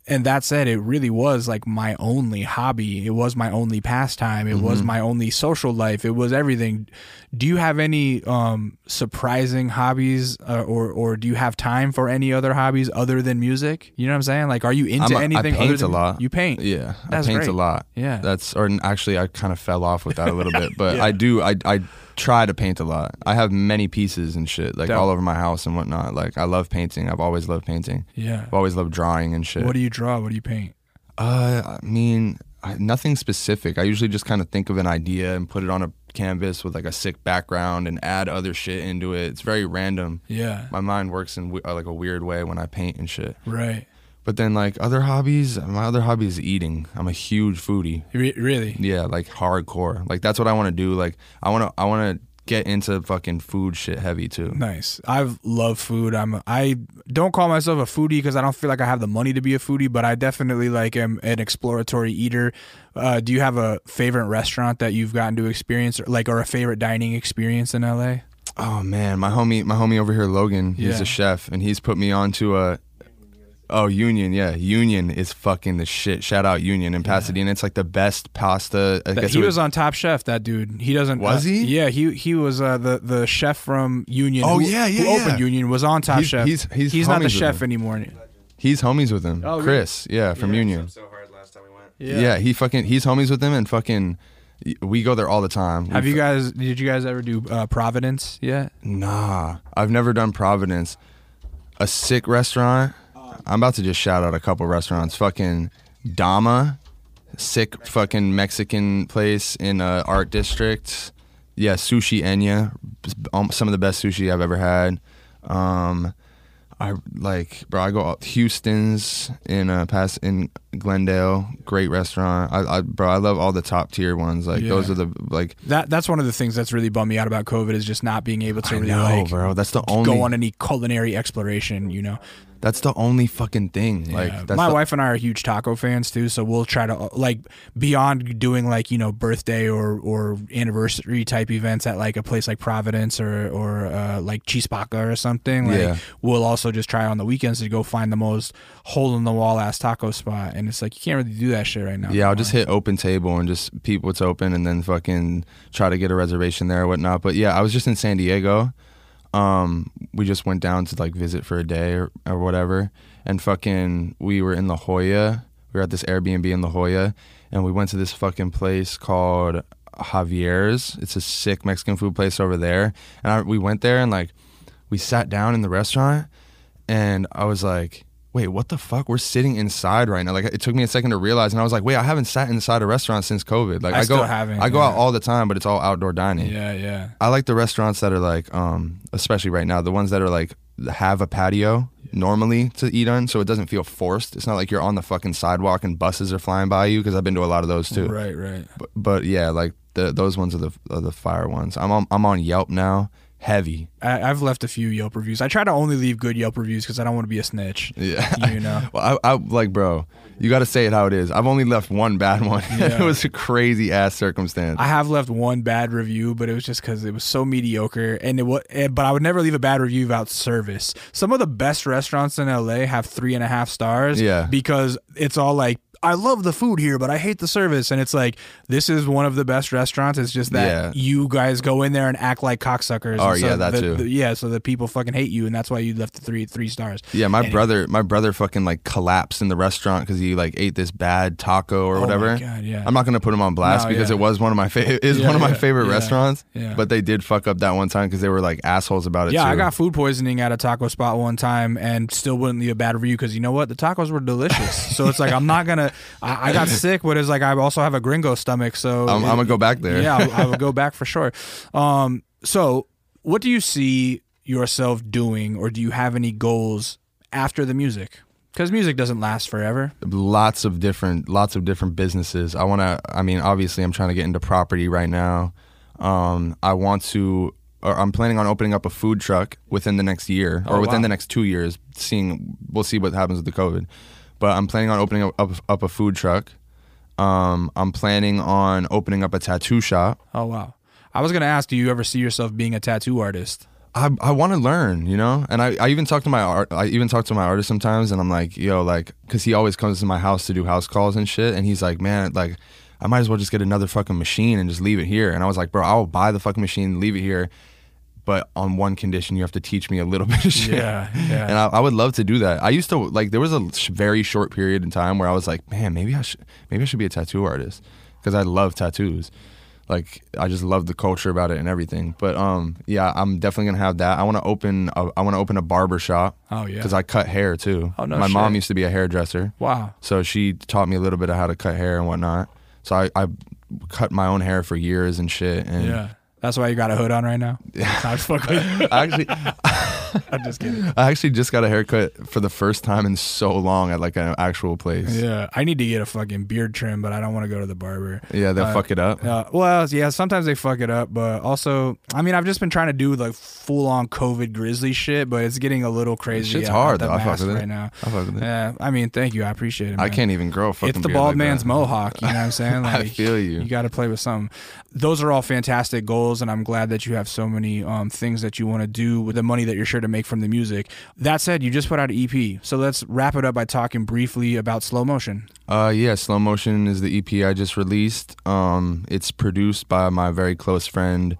And that said, it really was like my only hobby. It was my only pastime. It was Mm-hmm. my only social life. It was everything. Do you have any um, surprising hobbies, uh, or or do you have time for any other hobbies other than music? You know what I'm saying? Like, are you into a- I anything? paint other than a lot. You paint. Yeah, That's I paint great. a lot. Yeah. that's or actually I kind of fell off with that a little bit, but Yeah. I do. I I try to paint a lot. I have many pieces and shit like Dope. all over my house and whatnot. Like I love painting. I've always loved painting. Yeah. I've always loved drawing and shit. What do you draw? What do you paint? Uh, I mean, I, nothing specific. I usually just kind of think of an idea and put it on a canvas with like a sick background and add other shit into it. It's very random. Yeah. My mind works in we- uh, like a weird way when I paint and shit. Right. But then like other hobbies, my other hobby is eating. I'm a huge foodie. Re- really? Yeah, like hardcore. Like that's what I want to do. Like I want to I want to get into fucking food shit heavy too. Nice. I love food. I'm. I don't call myself a foodie because I don't feel like I have the money to be a foodie, but I definitely like am an exploratory eater. Uh, do you have a favorite restaurant that you've gotten to experience, or like, or a favorite dining experience in LA? Oh man, my homie my homie over here Logan, he's Yeah. a chef and he's put me on to a Oh, Union, yeah. Union is fucking the shit. Shout out Union in Pasadena. It's like the best pasta. I guess he it was on Top Chef. That dude. He doesn't. Was uh, he? Yeah. He he was uh, the the chef from Union. Oh, who- yeah, yeah, Who opened yeah. Union was on Top He's- Chef. he's- he's he's not the chef him. anymore. He's homies with him. Oh, really? Chris, yeah, from Union. so hard last time we went. Yeah. yeah, he fucking he's homies with him and fucking we go there all the time. Have We you guys? Did you guys ever do uh, Providence yet? Nah, I've never done Providence. A sick restaurant. I'm about to just shout out a couple restaurants. Fucking Dama, sick fucking Mexican place in uh, Art District. Yeah, Sushi Enya, um, some of the best sushi I've ever had. Um, I like, bro. I go Houston's in uh, pass in Glendale, great restaurant. I, I, bro, I love all the top tier ones. Like those are the like. That that's one of the things that's really bummed me out about COVID is just not being able to I really know, like bro. That's the only. go on any culinary exploration. You know, That's the only fucking thing. Like Yeah. that's my the- wife and I are huge taco fans too, so we'll try to like beyond doing like you know birthday or or anniversary type events at like a place like Providence or or uh, like Chispaca or something. Like Yeah. we'll also just try on the weekends to go find the most hole in the wall ass taco spot, and it's like you can't really do that shit right now. Yeah, I'll just hit open table and just peep what's open and then fucking try to get a reservation there or whatnot. But yeah, I was just in San Diego. Um, we just went down to like visit for a day or, or whatever. And fucking we were in La Jolla. We were at this Airbnb in La Jolla and we went to this fucking place called Javier's. It's a sick Mexican food place over there. And I, we went there and like we sat down in the restaurant and I was like, wait, what the fuck? We're sitting inside right now. Like it took me a second to realize and I was like, wait, I haven't sat inside a restaurant since COVID. Like I I, go haven't, I go yeah. out all the time, but it's all outdoor dining. Yeah, yeah. I like the restaurants that are like, um, especially right now, the ones that are like have a patio normally to eat on, so it doesn't feel forced. It's not like you're on the fucking sidewalk and buses are flying by you because I've been to a lot of those too. Right, right. But, but yeah, like the, those ones are the are the fire ones. I'm on I'm on Yelp now, heavy. I, I've left a few Yelp reviews. I try to only leave good Yelp reviews because I don't want to be a snitch. Yeah, You know. well, I, I like, bro. You got to say it how it is. I've only left one bad one. Yeah. it was a crazy ass circumstance. I have left one bad review, but it was just because it was so mediocre, and it was. Eh, but I would never leave a bad review about service. Some of the best restaurants in LA have three and a half stars. Yeah. because it's all like. I love the food here, but I hate the service. And it's like, this is one of the best restaurants. It's just that Yeah. you guys go in there and act like cocksuckers. Oh, and so yeah, that the- too. the- yeah, so that people fucking hate you, and that's why you left the three three stars. Yeah, my Anyway. brother, my brother fucking like collapsed in the restaurant because he like ate this bad taco or Oh my whatever. God, yeah. I'm not gonna put him on blast No, because yeah. it was one of my favorite. Is Yeah, one of my favorite restaurants. yeah. But they did fuck up that one time because they were like assholes about it. Yeah, too. I got food poisoning at a taco spot one time and still wouldn't leave a bad review because you know what? The tacos were delicious. so it's like I'm not gonna. I, I got sick, but it's like I also have a gringo stomach, so I'm, it- I'm gonna go back there. Yeah, I, I would go back for sure. Um, so what do you see yourself doing, or do you have any goals after the music? Because music doesn't last forever. lots of different lots of different businesses. I want to. I mean, obviously, I'm trying to get into property right now. Um, I want to. Or I'm planning on opening up a food truck within the next year, or Oh, within wow. the next two years. Seeing, we'll see what happens with the COVID. But I'm planning on opening up, up, up a food truck. Um, I'm planning on opening up a tattoo shop. Oh wow. I was gonna ask, do you ever see yourself being a tattoo artist? I, I want to learn, you know, and I, I even talk to my art. I even talk to my artist sometimes, and I'm like, yo, like, cause he always comes to my house to do house calls and shit, and he's like, man, like, I might as well just get another fucking machine and just leave it here. And I was like, bro, I'll buy the fucking machine, leave it here, but on one condition, you have to teach me a little bit of shit. Yeah, yeah. And I, I would love to do that. I used to like there was a sh- very short period in time where I was like, man, maybe I should maybe I should be a tattoo artist because I love tattoos. Like I just love the culture about it and everything. But um, yeah, I'm definitely gonna have that. I want to open a, I want to open a barber shop. Oh, yeah. Because I cut hair too. Oh, no My mom used to be a hairdresser, Wow. so she taught me a little bit of how to cut hair and whatnot. So I, I cut my own hair for years and shit. And Yeah. That's why you got a hood on right now. Yeah. I was fucking. I actually I'm just kidding. I actually just got a haircut for the first time in so long at like an actual place. Yeah, I need to get a fucking beard trim, but I don't want to go to the barber. Yeah, they'll Uh, fuck it up. Uh, well, yeah, sometimes they fuck it up, but also, I mean, I've just been trying to do like full on COVID grizzly shit, but it's getting a little crazy. Shit's hard, though. I fuck with it. right now. I fuck with it. Yeah, I mean, thank you, I appreciate it. I can't even grow a fucking It's the bald like man's that. mohawk. You know what I'm saying? I feel you. You got to play with something. Those are all fantastic goals, and I'm glad that you have so many um, things that you want to do with the money that you're sure to make from the music. That said, you just put out an EP, so let's wrap it up by talking briefly about slow motion. Uh, yeah, Slow Motion is the EP I just released. Um, it's produced by my very close friend,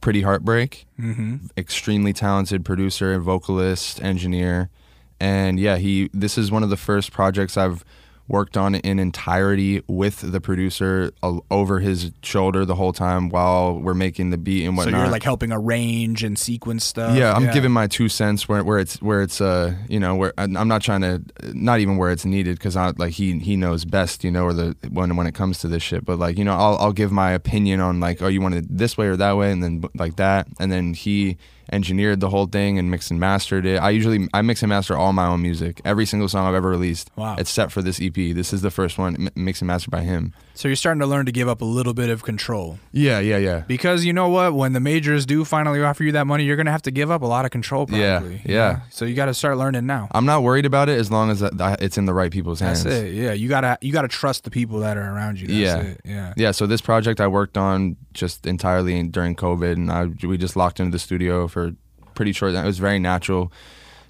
Pretty Heartbreak. Mm-hmm. Extremely talented producer, vocalist, engineer, and yeah, he. This is one of the first projects I've worked on it in entirety with the producer uh, over his shoulder the whole time while we're making the beat and whatnot. So you're like helping arrange and sequence stuff. Yeah, I'm giving my two cents where where it's where it's uh you know where I'm I'm not trying to not even where it's needed because I like he he knows best you know or the when when it comes to this shit but like you know I'll I'll give my opinion on like oh you want it this way or that way and then like that and then he engineered the whole thing and mixed and mastered it. I usually I mix and master all my own music every single song I've ever released. Wow. except for this EP. This is the first one m- mixed and mastered by him. So you're starting to learn to give up a little bit of control. Yeah, yeah, yeah. Because you know what? When the majors do finally offer you that money, you're going to have to give up a lot of control, Yeah, probably. yeah. So you got to start learning now. I'm not worried about it as long as it's in the right people's hands. That's it. Yeah. You got to you got to trust the people that are around you. That's Yeah. it. Yeah. yeah so this project i worked on just entirely during covid and I, we just locked into the studio for pretty short it was very natural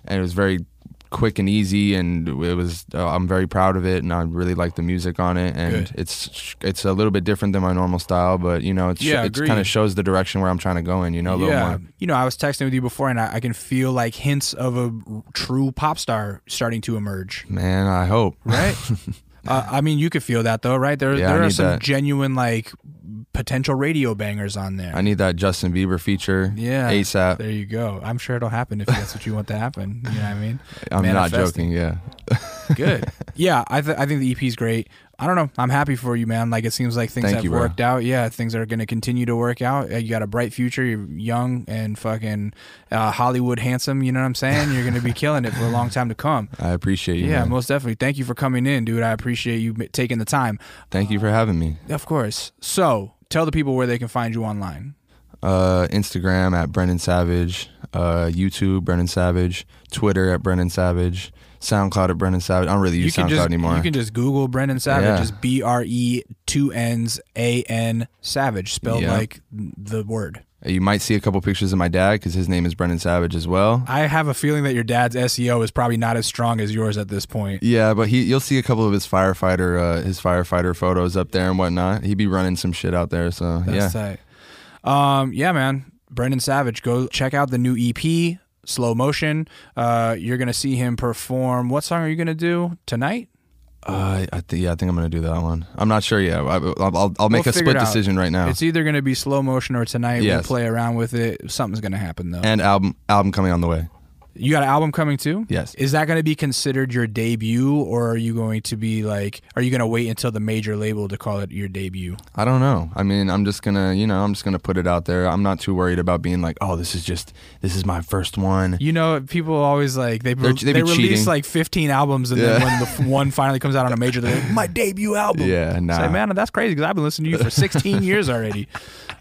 and it was very quick and easy and it was uh, i'm very proud of it and i really like the music on it and Good. it's it's a little bit different than my normal style but you know it's Yeah, it kind of shows the direction where i'm trying to go in you know a little yeah. more You know, I was texting with you before and I, I can feel like hints of a true pop star starting to emerge. man i hope Right? Uh, I mean, you could feel that though, right? There, Yeah, I there are some that. genuine like potential radio bangers on there. I need that Justin Bieber feature. Yeah. ASAP. There you go. I'm sure it'll happen if that's what you want to happen. You know what I mean? I'm not joking. Yeah. Good. Yeah, I th- I think the EP is great. I don't know. I'm happy for you, man. Like it seems like things Thank have you, bro. worked out. Yeah, things are going to continue to work out. Uh, You got a bright future. You're young and fucking uh, Hollywood handsome. You know what I'm saying? You're going to be killing it for a long time to come. I appreciate you. Yeah, man. most definitely. Thank you for coming in, dude. I appreciate you taking the time. Thank you for having me. Of course. So, tell the people where they can find you online. Uh, Instagram at Brennan Savage, uh, YouTube Brennan Savage, Twitter at Brennan Savage, SoundCloud or Brennan Savage. I don't really use you can SoundCloud just anymore. you can just Google Brennan Savage. Just B R E two N's A N Savage, spelled Yeah. like the word. you might see a couple pictures of my dad because his name is Brennan Savage as well. I have a feeling that your dad's SEO is probably not as strong as yours at this point. Yeah, but he you'll see a couple of his firefighter uh, his firefighter photos up there and whatnot. He'd be running some shit out there. So yeah, tight. Um, yeah, man. Brennan Savage, go check out the new EP, Slow Motion. Uh, you're gonna see him perform. What song are you gonna do tonight? uh, I think yeah, I think I'm gonna do that one. I'm not sure yet. I, I'll, I'll, make We'll a split decision right now. It's either gonna be slow motion or tonight. We'll play around with it. Something's gonna happen though. and album album coming on the way. You got an album coming too? Yes. Is that going to be considered your debut, or are you going to be like, are you going to wait until the major label to call it your debut? I don't know. I mean, I'm just gonna, you know, I'm just gonna put it out there. I'm not too worried about being like, oh, this is just, this is my first one. You know, people always like they They're- they, they release cheating. like 15 albums, and then when the f- one finally comes out on a major, they're like, my debut album. Yeah, nah. Say, man, that's crazy because I've been listening to you for 16 years already.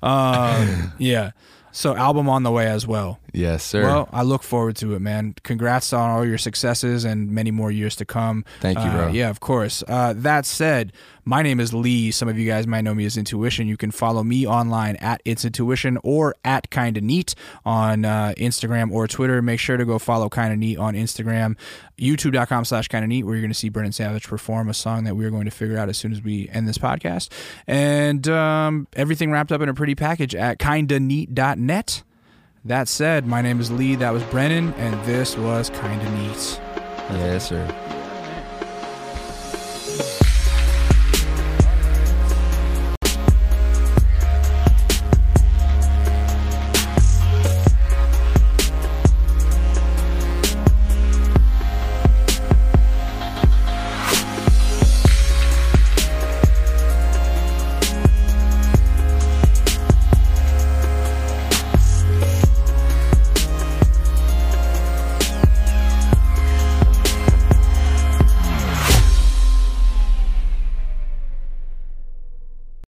Um, yeah. So album on the way as well. Yes, sir. Well, I look forward to it, man. Congrats on all your successes and many more years to come. Thank you, Uh, bro. yeah, of course. Uh, that said, my name is Lee. Some of you guys might know me as Intuition. You can follow me online at It's Intuition or at Kinda Neat on uh, Instagram or Twitter. Make sure to go follow Kinda Neat on Instagram, youtube.com slash Kinda Neat, where you're going to see Brennan Savage perform a song that we're going to figure out as soon as we end this podcast. And um, everything wrapped up in a pretty package at kindaneat.net. That said, my name is Lee. That was Brennan, and this was Kinda Neat. yes, sir.